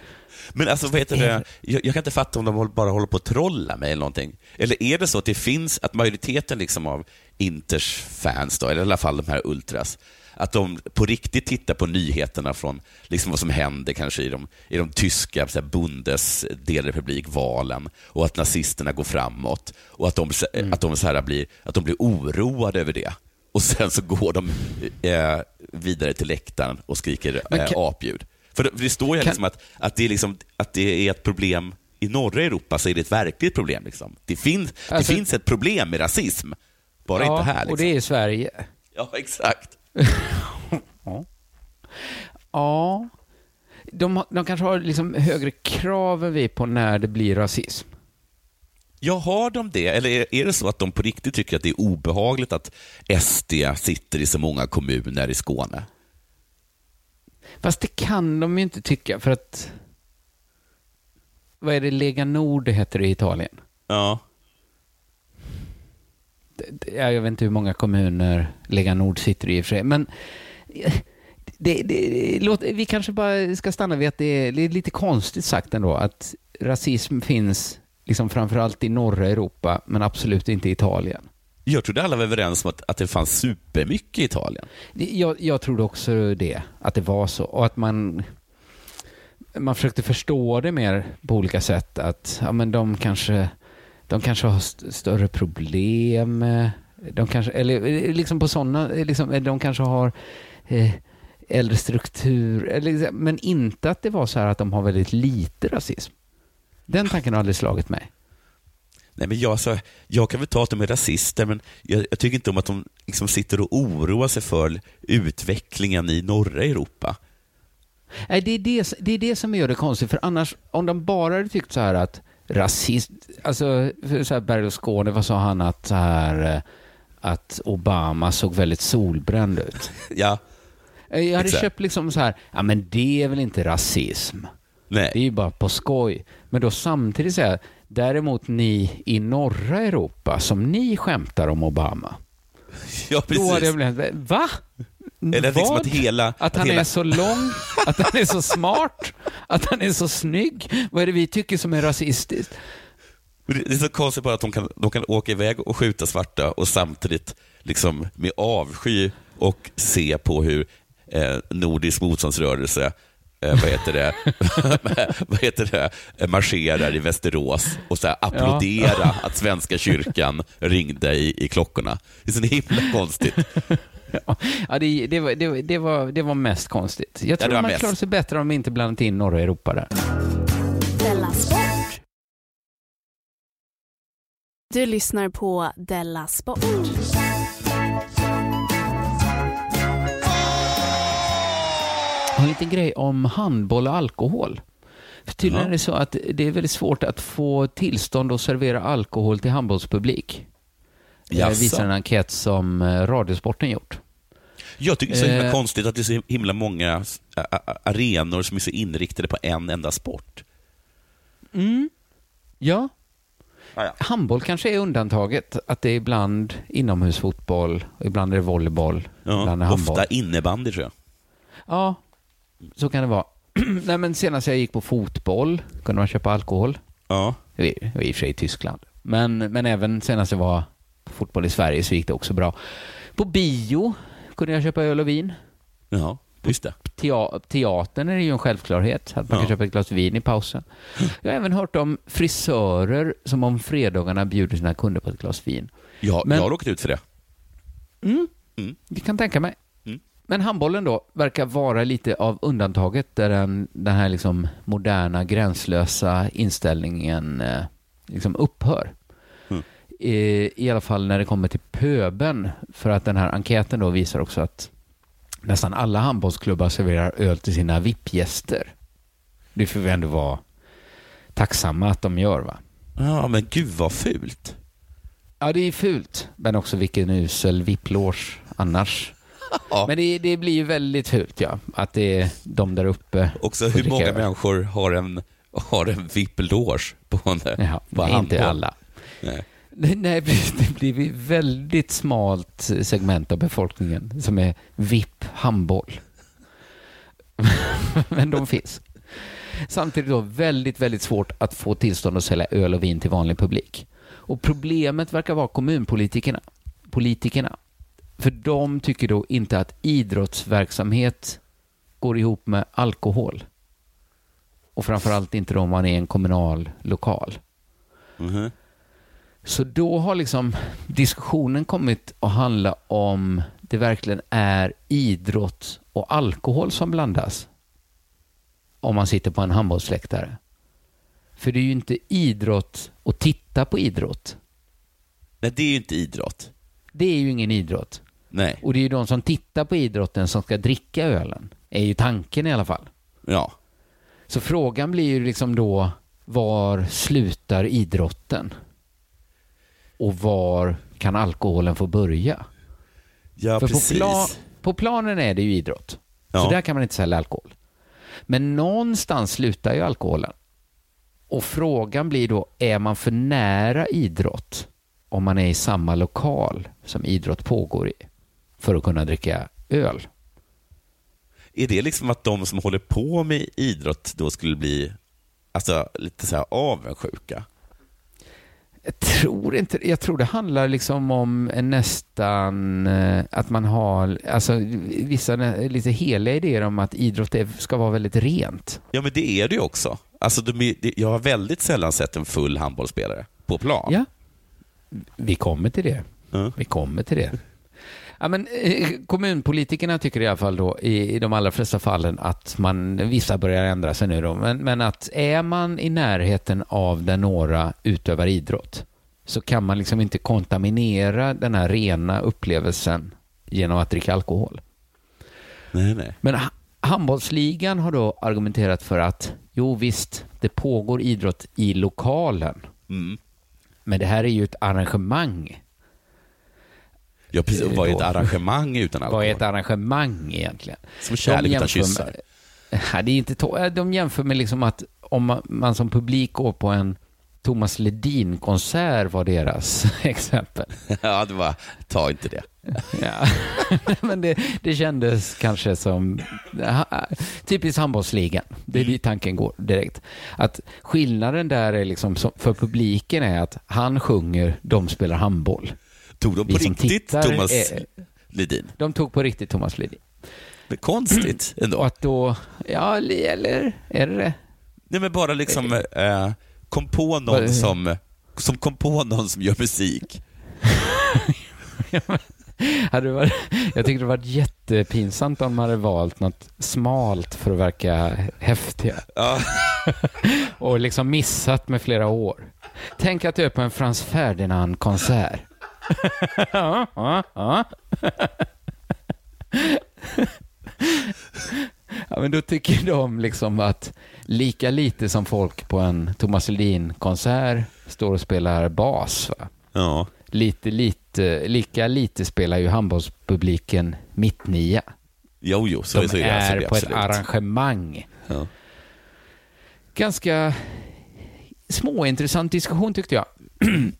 Men alltså, vad heter det? Jag, jag kan inte fatta om de bara håller på att trolla mig eller någonting. Eller är det så att det finns, att majoriteten liksom av Inters fans, då, eller i alla fall de här ultras, att de på riktigt tittar på nyheterna från liksom vad som händer kanske i de, i de tyska så här, Bundes delrepublikvalen och att nazisterna går framåt och att de, Mm. att de, så här blir, att de blir oroade över det. Och sen så går de eh, vidare till läktaren och skriker eh, apljud. För det, för det står ju Kan- liksom att, att, det är liksom, att det är ett problem i norra Europa, så är det ett verkligt problem. Liksom. Det, finns, Alltså- det finns ett problem med rasism, bara ja, inte här. Liksom. och det är i Sverige. Ja, exakt. Ja, de, har- de kanske har liksom högre krav än vi på när det blir rasism. Ja, har de det? Eller är, är det så att de på riktigt tycker att det är obehagligt att SD sitter i så många kommuner i Skåne? Fast det kan de ju inte tycka för att... Vad är det? Lega Nord heter det i Italien. Ja. Jag vet inte hur många kommuner Lega Nord sitter i i och för sig, men det, det, låt, vi kanske bara ska stanna vid att det är, det är lite konstigt sagt ändå att rasism finns liksom framförallt i norra Europa, men absolut inte i Italien. Jag trodde alla var överens om att, att det fanns supermycket i Italien. Jag, jag trodde också det, att det var så. Och att man, man försökte förstå det mer på olika sätt. Att ja, men de, kanske, de kanske har st- större problem. eh, De kanske, eller eh, liksom på sådana, liksom, eh, de kanske har eh, äldre struktur. Eller, liksom- men inte att det var så här att de har väldigt lite rasism. Den tanken har aldrig slagit mig. Nej, men jag, så, jag kan väl ta att de är rasister, men jag, jag tycker inte om att de liksom sitter och oroar sig för utvecklingen i norra Europa. Nej, det är det, det är det som gör det konstigt, för annars, om de bara hade tyckt så här att rasist, alltså för så här Berlusconi, vad sa han att så här, eh, att Obama såg väldigt solbränd ut? Ja, Eh, Jag hade Exakt. köpt liksom så här, ja men det är väl inte rasism? nej. Det är ju bara på skoj. Men då samtidigt säga, däremot ni i norra Europa, som ni skämtar om Obama. Ja, Då hade precis. jag blivit, va? Eller att liksom att hela... Att han hela, är så lång, att han är så smart, att han är så snygg. Vad är det vi tycker som är rasistiskt? Det är så konstigt bara att de kan, de kan åka iväg och skjuta svarta och samtidigt liksom med avsky och se på hur eh, nordisk motståndsrörelse eh, vad heter det, vad heter det, eh, marscherar i Västerås och så här applådera att Svenska kyrkan ringde i, i klockorna. Det är så himla konstigt. Ja, det, det, var, det, var- det, var, det var mest konstigt. Jag Ja, tror var man mest. klarar sig bättre om vi inte blandat in norra Europa där. Della Sport. Du lyssnar på Della Sport. En liten grej om handboll och alkohol. För tydligen Ja. är det så att det är väldigt svårt att få tillstånd att servera alkohol till handbollspublik. Det Jaså? visar en enkät som eh, Radiosporten gjort. Jag tycker det är så himla Eh. konstigt att det är så himla många arenor som är så inriktade på en enda sport. Mm. Ja. Ah, ja. Handboll kanske är undantaget. Att det är ibland inomhusfotboll, ibland är det volleyboll, ibland är det Ja, handboll. ofta innebandy tror jag. Ja, så kan det vara. Nej, men senast jag gick på fotboll kunde man köpa alkohol. Ja. Det var i och för sig i Tyskland. Men, men även senast jag var på fotboll i Sverige så gick det också bra. På bio kunde jag köpa öl och vin. Ja, just det. Tea- teatern är det ju en självklarhet, att man kan Ja. köpa ett glas vin i pausen. Jag har även hört om frisörer som om fredagarna bjuder sina kunder på ett glas vin. Jag, Men- jag har råkat ut för det. Mm. Mm. Det kan tänka mig. Mm. Men handbollen då verkar vara lite av undantaget där den, den här liksom moderna gränslösa inställningen eh, liksom upphör. Mm. I, I alla fall när det kommer till pöben. För att den här enkäten då visar också att nästan alla handbollsklubbar serverar öl till sina VIP-gäster. Det får vi ändå vara tacksamma att de gör va? Ja, men gud vad fult. Ja, det är fult. Men också vilken usel VIP-loge annars. Ja. Men det, det blir ju väldigt fult, ja. Att det är de där uppe. Också hur många öl. människor har en, har en VIP-loge på en på inte alla. Nej. Nej, det blir ett väldigt smalt segment av befolkningen som är VIP handboll. Men de finns. Samtidigt då väldigt, väldigt svårt att få tillstånd att sälja öl och vin till vanlig publik. Och problemet verkar vara kommunpolitikerna. Politikerna. För de tycker då inte att idrottsverksamhet går ihop med alkohol. Och framförallt inte då om man är en kommunal lokal. Mhm. Så då har liksom diskussionen kommit att handla om det verkligen är idrott och alkohol som blandas. Om man sitter på en handbollsläktare. För det är ju inte idrott att titta på idrott. Nej, det är ju inte idrott. Det är ju ingen idrott. Nej. Och det är ju de som tittar på idrotten som ska dricka ölen. Är ju tanken i alla fall. Ja. Så frågan blir ju liksom då, var slutar idrotten? Och var kan alkoholen få börja? Ja, För precis. På, pla- på planen är det ju idrott. Ja. Så där kan man inte sälja alkohol. Men någonstans slutar ju alkoholen. Och frågan blir då, är man för nära idrott om man är i samma lokal som idrott pågår i för att kunna dricka öl? Är det liksom att de som håller på med idrott då skulle bli alltså, lite så här avundsjuka? Jag tror inte Jag tror det handlar liksom om nästan eh, att man har alltså, vissa lite heliga idéer om att idrott ska vara väldigt rent. Ja, men det är det ju också. Alltså, de, jag har väldigt sällan sett en full handbollsspelare på plan. Ja. Vi kommer till det. Vi kommer till det. Ja, men, eh, kommunpolitikerna tycker i alla fall då i, i de allra flesta fallen att man, vissa börjar ändra sig nu då, men, men att är man i närheten av där några utövar idrott så kan man liksom inte kontaminera den här rena upplevelsen genom att dricka alkohol. Nej, nej. Men ha- handbollsligan har då argumenterat för att jo visst, det pågår idrott i lokalen. Mm. Men det här är ju ett arrangemang. Ja, precis. Vad är ett arrangemang utan alkohol? Vad är ett arrangemang egentligen? Som kärlek utan kyssar. Med, det är inte to- de jämför med liksom att om man, man som publik går på en Thomas Ledin-konsert var deras exempel. ja, det var, ta inte det. Ja. Men det, det kändes kanske som typiskt handbollsligan. Det är dit tanken går direkt. Att skillnaden där är liksom som, för publiken är att han sjunger, de spelar handboll. Tog de på riktigt tittar Thomas är- Ledin? De tog på riktigt Thomas Ledin. Det är konstigt ändå. Och att då, ja, eller är det det? Nej, men bara liksom eh, kom på någon som, som kom på någon som gör musik. Hade varit, jag tyckte det varit jättepinsamt om man hade valt något smalt för att verka häftiga. Ja. Och liksom missat med flera år. Tänk att du är på en Frans Ferdinand-konsert. Ja, ja, ja. ja, men då tycker de liksom att lika lite som folk på en Thomas Ledin-konsert står och spelar bas, va? Ja. Lite, lite, lika lite spelar ju handbollspubliken mittnia. Jo, jo, så, De så är är så är det på ett arrangemang. Ja. Ganska småintressant diskussion tyckte jag.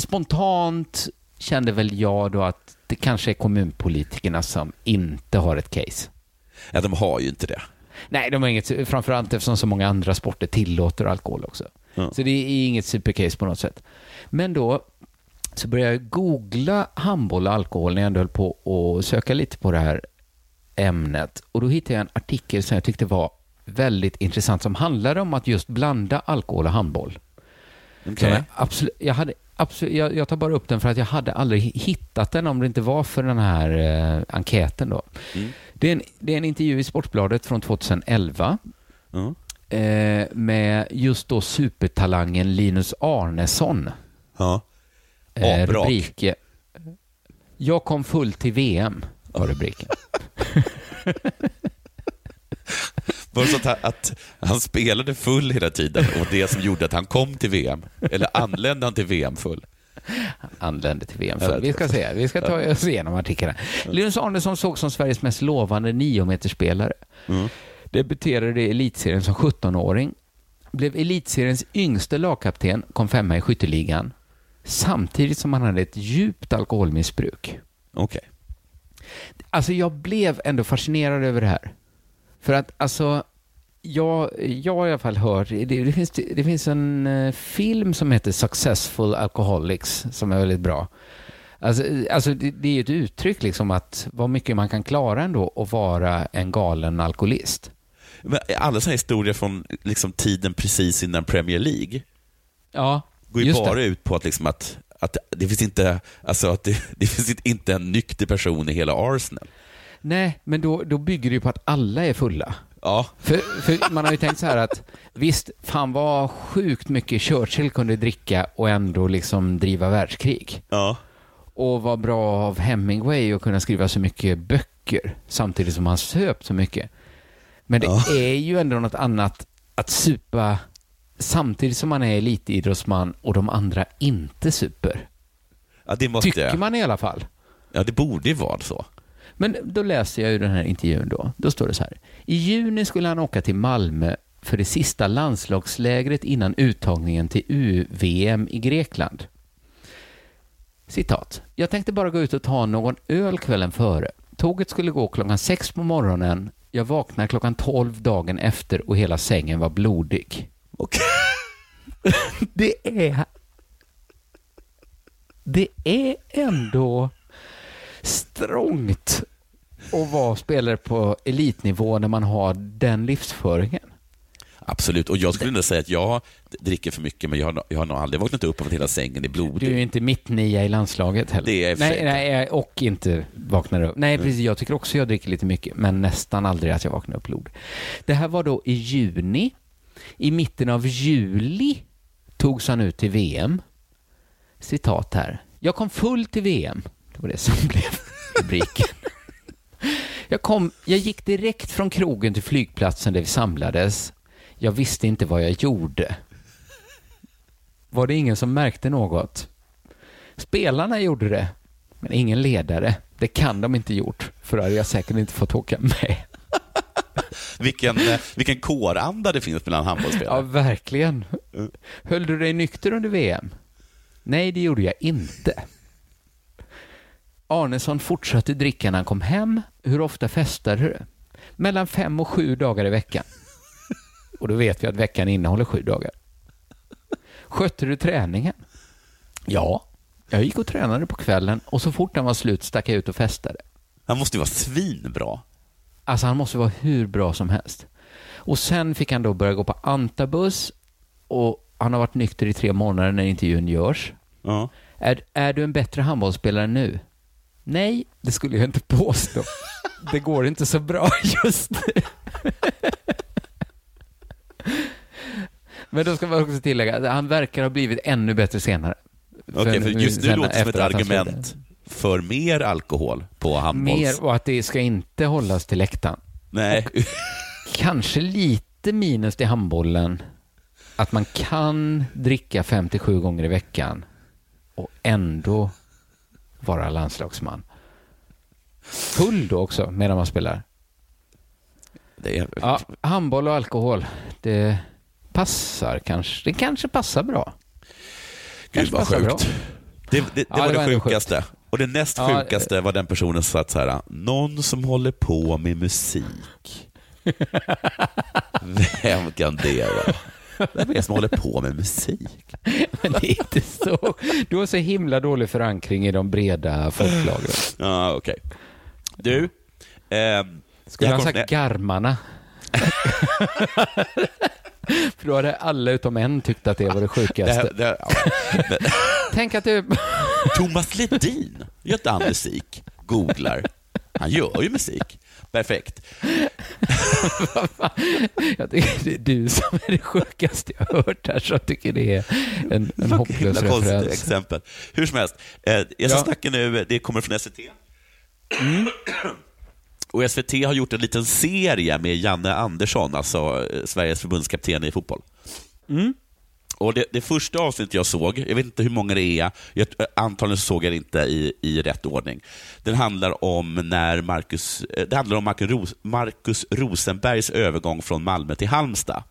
Spontant kände väl jag då att det kanske är kommunpolitikerna som inte har ett case. Ja, de har ju inte det. Nej, de har inget, framförallt eftersom så många andra sporter tillåter alkohol också. Ja. Så det är inget supercase på något sätt. Men då så började jag googla handboll och alkohol när jag ändå höll på att söka lite på det här ämnet. Och då hittade jag en artikel som jag tyckte var väldigt intressant som handlade om att just blanda alkohol och handboll. Som jag, absolut, jag, hade, absolut, jag, jag tar bara upp den för att jag hade aldrig hittat den om det inte var för den här eh, enkäten. Då. Mm. Det, är en, det är en intervju i Sportbladet från 2011 Ja. eh, med just då supertalangen Linus Arnesson. Ja. Eh, rubrik, Jag kom full till VM, var rubriken. Var det så att, att han spelade full hela tiden och det som gjorde att han kom till VM? Eller anlände han till VM full? anlände till VM. Det Vi ska se, vi ska ta oss igenom artiklarna. Linus Arnesson såg som Sveriges mest lovande niometerspelare. Mm. Debuterade i elitserien som 17-åring. Blev elitseriens yngste lagkapten, kom femma i skytteligan. samtidigt som han hade ett djupt alkoholmissbruk. Okej. Alltså jag blev ändå fascinerad över det här. För att alltså, jag, jag har i alla fall hört, det, det, finns, det finns en eh, film som heter Successful Alcoholics som är väldigt bra. Alltså, alltså det, det är ju ett uttryck liksom att vad mycket man kan klara ändå att vara en galen alkoholist. Men alla sådana historier från liksom, tiden precis innan Premier League Ja, går ju bara det. ut på att, liksom, att, att det finns inte, alltså, att det, det finns inte en nykter person i hela Arsenal. Nej, men då, då bygger det ju på att alla är fulla. Ja. För, för man har ju tänkt så här att visst, fan vad sjukt mycket Churchill kunde dricka och ändå liksom driva världskrig. Ja. Och vad bra av Hemingway att kunna skriva så mycket böcker samtidigt som han söp så mycket. Men det Ja. är ju ändå något annat att supa samtidigt som man är elitidrottsman och de andra inte super. Ja, det måste Tycker man i alla fall. Ja, det borde ju vara så. Men då läser jag ju den här intervjun då. Då står det så här. I juni skulle han åka till Malmö för det sista landslagslägret innan uttagningen till U-VM i Grekland. Citat. Jag tänkte bara gå ut och ta någon öl kvällen före. Tåget skulle gå klockan sex på morgonen. Jag vaknade klockan tolv dagen efter och hela sängen var blodig. det är... Det är ändå strångt att vara spelare på elitnivå när man har den livsföringen. Absolut, och jag skulle ändå säga att jag dricker för mycket, men jag har, jag har nog aldrig vaknat upp av att hela sängen är blodig. Du är inte mittnia i landslaget heller. Det är nej, nej, och inte vaknar upp. Nej, precis. Jag tycker också jag dricker lite mycket, men nästan aldrig att jag vaknar upp blod. Det här var då i juni. I mitten av juli togs han ut till VM. Citat här. Jag kom full till VM. Det var det som blev rubriken. Jag, kom, jag gick direkt från krogen till flygplatsen där vi samlades. Jag visste inte vad jag gjorde. Var det ingen som märkte något? Spelarna gjorde det, men ingen ledare. Det kan de inte gjort, för då hade jag säkert inte fått åka med. Vilken, eh, vilken kåranda det finns Ja, handbollsspelare. verkligen. Höll du dig nykter under VM? Nej, det gjorde jag inte. Arnesson fortsatte dricka när han kom hem. Hur ofta festade du? Mellan fem och sju dagar i veckan. Och då vet vi att veckan innehåller sju dagar. Skötte du träningen? Ja. Jag gick och tränade på kvällen och så fort den var slut stack jag ut och festade. Han måste ju vara svinbra. Alltså han måste vara hur bra som helst. Och sen fick han då börja gå på antabus och han har varit nykter i tre månader när intervjun görs. Ja. Är, är du en bättre handbollsspelare nu? Nej, det skulle jag inte påstå. Det går inte så bra just nu. Men då ska man också tillägga att han verkar ha blivit ännu bättre senare. Okej, för just nu låter det som ett argument för mer alkohol på handbolls... Mer och att det ska inte hållas till läktaren. Nej. Kanske lite minus till handbollen. Att man kan dricka 57 gånger i veckan och ändå vara landslagsman. Full då också medan man spelar. Det är... Ja, handboll och alkohol, det passar kanske. Det kanske passar bra. Gud vad passar bra. sjukt. Det, det, det Ja, var det det, var ändå sjukaste. Och det näst Ja, sjukaste var den personen som satt så här, någon som håller på med musik. Vem kan det vara? Vem är det som håller på med musik? Men det är inte så. Du har så himla dålig förankring i de breda folklagren. Ja, okej. Du, ehm, Skulle jag han sagt garmarna? För då hade alla utom en tyckt att det var det det sjukaste. det här, ja. Tänk att du... Thomas Ledin, gör inte han musik? Googlar. Han gör ju musik. Perfekt. Jag tycker det är du som är det sjukaste jag har hört här, så jag tycker det är en, en hopplös referens. exempel. Hur som helst, eh, jag ska Ja. snacka nu, det kommer från SVT. Och SVT har gjort en liten serie med Janne Andersson, alltså eh, Sveriges förbundskapten i fotboll. Och det, det första avsnittet jag såg, jag vet inte hur många det är, jag, eh, antagligen så såg jag det inte i, i rätt ordning. Den handlar om när Marcus, eh, det handlar om Marcus, Ros, Marcus Rosenbergs övergång från Malmö till Halmstad.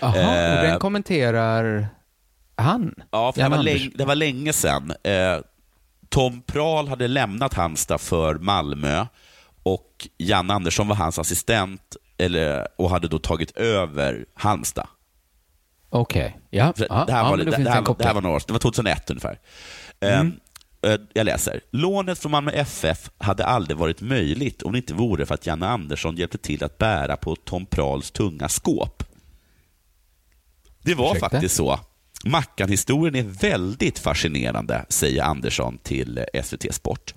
Jaha, och Eh, den kommenterar Han? Ja, för det, var länge, det var länge sedan. Eh, Tom Prahl hade lämnat Halmstad för Malmö och Jan Andersson var hans assistent eller, och hade då tagit över Halmstad. Okej, ja. Så ja, det, här ja, var, det, det, det här, det här var några år sedan. Det var 2001 ungefär. Mm. Eh, eh, jag läser. Lånet från Malmö FF hade aldrig varit möjligt om det inte vore för att Janne Andersson hjälpte till att bära på Tom Prahls tunga skåp. Det var Ursäkta? faktiskt så. Mackan-historien är väldigt fascinerande, säger Andersson till eh, SVT Sport.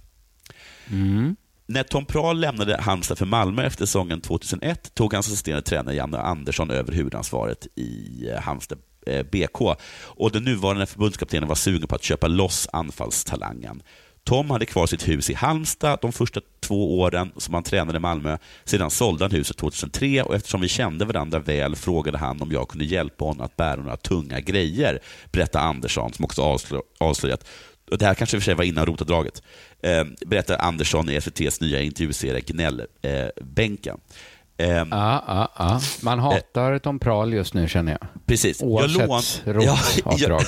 Mm. När Tom Prahl lämnade Halmstad för Malmö efter säsongen 2001 tog hans assisterande tränare Janne Andersson över huvudansvaret i eh, Halmstad eh, BK. Och den nuvarande förbundskaptenen var sugen på att köpa loss anfallstalangen. Tom hade kvar sitt hus i Halmstad de första två åren som han tränade i Malmö. Sedan sålde han huset 2003 och eftersom vi kände varandra väl frågade han om jag kunde hjälpa honom att bära några tunga grejer, berättar Andersson som också avslöjat och det här kanske i och för sig var innan rotadraget, eh, berättar Andersson i SVTs nya intervjuserie Gnällbänken. Eh, Ja, ja, ja. Man hatar Tom Prahl just nu känner jag. Precis. Oavsett jag, lån, jag, rotavdrag.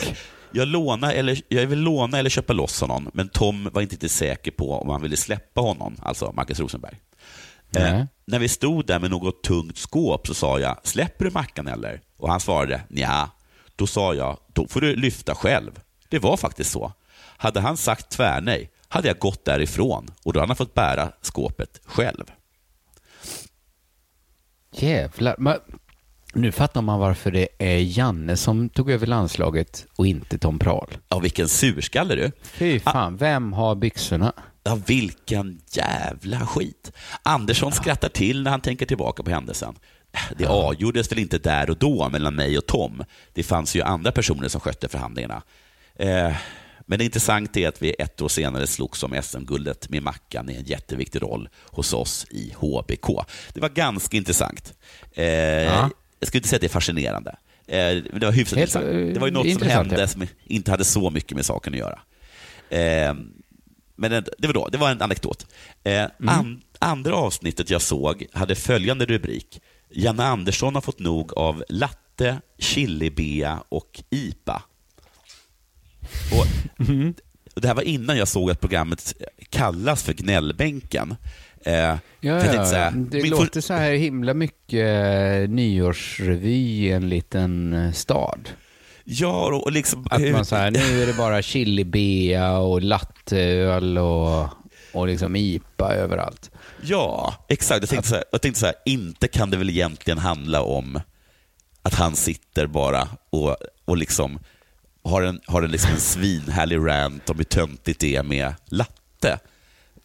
jag, låna eller, jag vill låna eller köpa loss honom, men Tom var inte riktigt säker på om han ville släppa honom, alltså Marcus Rosenberg. Eh, när vi stod där med något tungt skåp så sa jag, släpper du Mackan eller? Och han svarade, ja. Då sa jag, då får du lyfta själv. Det var faktiskt så. Hade han sagt tvärnej hade jag gått därifrån och då hade han fått bära skåpet själv. Jävlar. Men, nu fattar man varför det är Janne som tog över landslaget och inte Tom Prahl. Ja, vilken surskalle du. Fy fan, vem har byxorna? Ja, vilken jävla skit. Andersson skrattar till när han tänker tillbaka på händelsen. Det avgjordes väl inte där och då mellan mig och Tom. Det fanns ju andra personer som skötte förhandlingarna. Eh, men det intressanta är att vi ett år senare slogs om SM-guldet med Mackan i en jätteviktig roll hos oss i HBK. Det var ganska intressant. Eh, Jag skulle inte säga att det är fascinerande. Eh, det var hyfsat Helt, intressant. eh, Det var ju något som hände ja. som inte hade så mycket med saken att göra. Eh, men det, det var då, det var en anekdot. Eh, an, andra avsnittet jag såg hade följande rubrik. Janne Andersson har fått nog av latte, chilibea och IPA. Och, och det här var innan jag såg att programmet kallas för Gnällbänken. Eh, Ja, ja, så här, det låter för- så här himla mycket eh, nyårsrevy i en liten eh, stad. Ja, och liksom... Att man så här, nu är det bara chilibea och latteöl och, och liksom IPA överallt. Ja, exakt. Jag tänkte, så här, jag tänkte så här, inte kan det väl egentligen handla om att han sitter bara och, och liksom har en, har en, liksom en svinhärlig rant om hur töntigt det är med latte.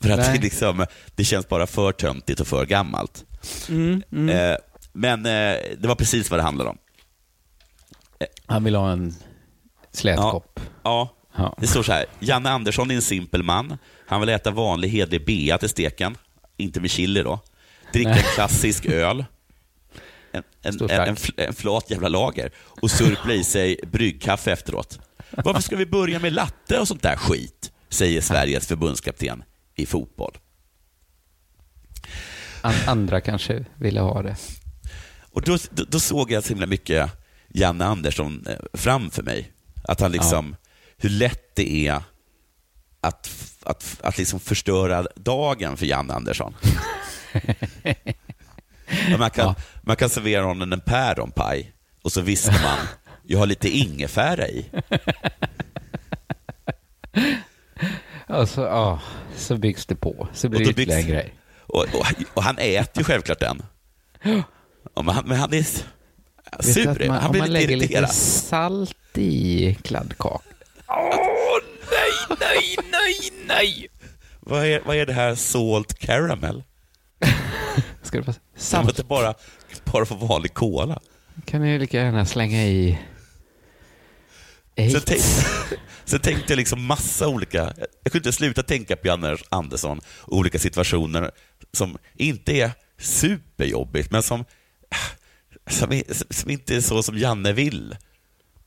För att det, liksom, det känns bara för töntigt och för gammalt. Mm, mm. Eh, men eh, det var precis vad det handlade om. Han vill ha en slät kopp. Ja, Ja. det står så här. Janne Andersson är en simpel man. Han vill äta vanlig hedlig bea till steken. Inte med chili då. Dricka en klassisk öl. En, en, en, en, fl- en flat jävla lager. Och surpla i sig bryggkaffe efteråt. Varför ska vi börja med latte och sånt där skit? Säger Sveriges förbundskapten i fotboll. An- andra kanske ville ha det. Och då, då, då såg jag så himla mycket Janne Andersson eh, framför mig. Att han liksom, hur lätt det är att, att, att liksom förstöra dagen för Janne Andersson. Ja, man, kan, man kan servera honom en päronpaj och så viskar man, jag har lite ingefära i. Alltså, ja, så byggs det på. Så blir Och det ytterligare en grej. Och, och, och han äter ju självklart den. Ja, men, han, men han är sur. man, han om blir man lite lägger irriterad. lite salt i kladdkakan. Åh, nej, nej, nej, nej! Vad är, vad är det här salt caramel? Ska det vara Kan salt? inte bara, bara få vanlig cola? kan ni lika gärna slänga i... Sen, Eight. tänk, sen tänkte jag liksom massa olika... Jag kunde inte sluta tänka på Janne Andersson och olika situationer som inte är superjobbigt, men som, som, är, som inte är så som Janne vill.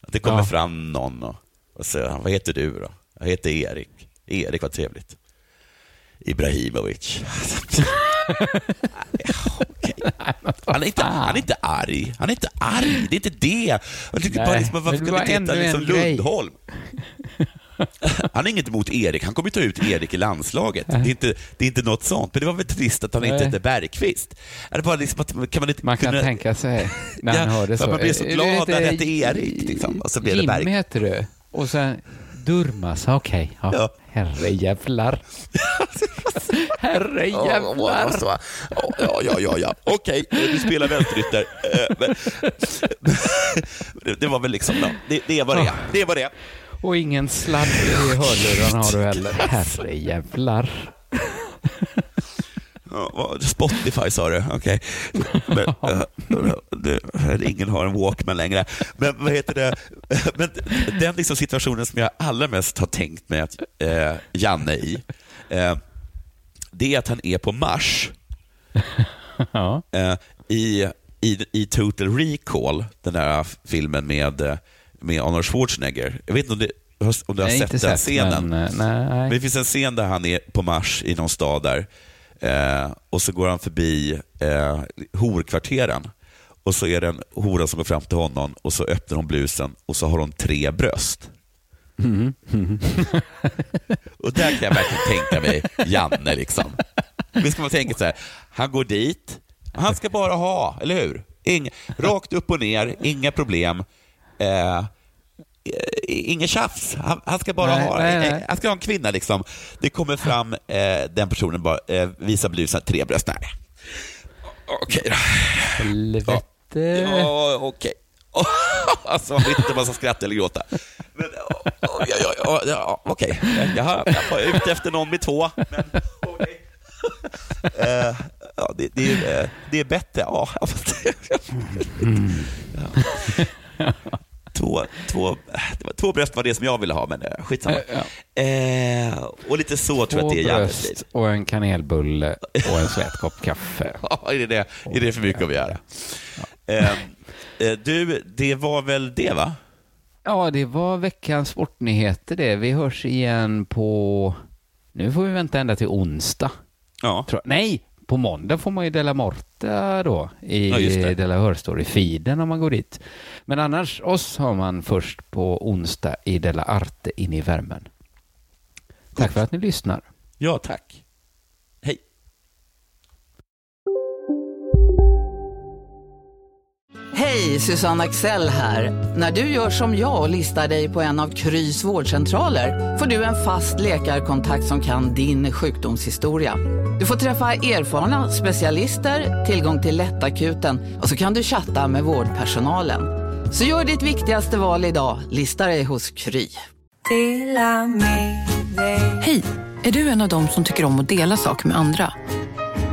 Att det kommer Ja. fram någon och, och säger, vad heter du då? Jag heter Erik. Erik, vad trevligt. Ibrahimovic. Han är, inte, han är inte arg. Han är inte arg. Det är inte det. Jag tycker bara liksom, varför det ska vi titta liksom. Lundholm? Han har inget emot Erik. Han kommer ta ut Erik i landslaget. Det är, inte, det är inte något sånt. Men det var väl trist att han inte Nej. hette Bergqvist. Är det bara liksom att, kan man inte Man kan kunna, tänka sig när han Ja, hörde så. Man blir så glad när han hette Erik. Liksom, och så blev det Jimmy Berg. heter du. Och sen Durmas, okej. Ja. Ja. Herrejävlar. Herrejävlar. Ja, ja, ja, ja, ja. Okej, du spelar vänsterytter. Eh, Det- var väl liksom, ja, det, det vad det. Det vad det. Och ingen sladd i hörlurarna har du heller. Herrejävlar. Spotify sa du, okej. Men, eh, Ingen har en Walkman längre. Men vad heter det? Men den liksom situationen som jag allra mest har tänkt mig att eh, Janne i, eh, det är att han är på Mars. Eh, i, i, I Total Recall, den där filmen med, eh, med Arnold Schwarzenegger. Jag vet inte om, det, om du har Nej, sett den sett, scenen? men, eh, nej. Men det finns en scen där han är på Mars i någon stad där eh, och så går han förbi eh, horkvarteren och så är det en hora som går fram till honom och så öppnar hon blusen och så har hon tre bröst. Mm. Och där kan jag verkligen tänka mig Janne. liksom. Visst ska man tänka så här, han går dit, han ska bara ha, eller hur? Ing, rakt upp och ner, inga problem. Eh, Inget tjafs. Han, han ska bara Nej, ha nej, nej. eh, Han ska ha en kvinna. liksom. Det kommer fram, eh, den personen bara eh, visar blusen, tre bröst. Nej. Okej då. Helvete. Ja, okej. Alltså, man vet inte om man ska skratta eller gråta. Men, ja, ja, ja, ja, ja, okej. Jag var ute efter någon med två. Men, okej. Eh, ja, det, det, är, eh, det är bättre. Ja, fast, ja. Två, två, två bröst var det som jag ville ha, men eh, skitsamma. Eh, och lite så tror jag Två att det är liv. bröst och en kanelbulle och en svett kopp kaffe. Ja, är det, det, är det för mycket att begära? Eh, eh, du, det var väl det va? Ja, det var veckans sportnyheter det. Vi hörs igen på... Nu får vi vänta ända till onsdag. Ja. Tror... Nej, på måndag får man ju Della Morta då i Ja. Della Hörstory-feeden om man går dit. Men annars, oss har man först på onsdag i Della Arte in i värmen. Tack för att ni lyssnar. Ja, tack. Hej, Susanne Axel här. När du gör som jag och listar dig på en av Krys vårdcentraler får du en fast läkarkontakt som kan din sjukdomshistoria. Du får träffa erfarna specialister, tillgång till lättakuten och så kan du chatta med vårdpersonalen. Så gör ditt viktigaste val idag, lista dig hos Kry. Hej! Är du en av dem som tycker om att dela saker med andra?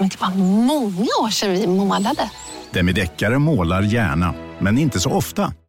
Men typ, det var många år sedan vi målade. Demideckare målar gärna, men inte så ofta.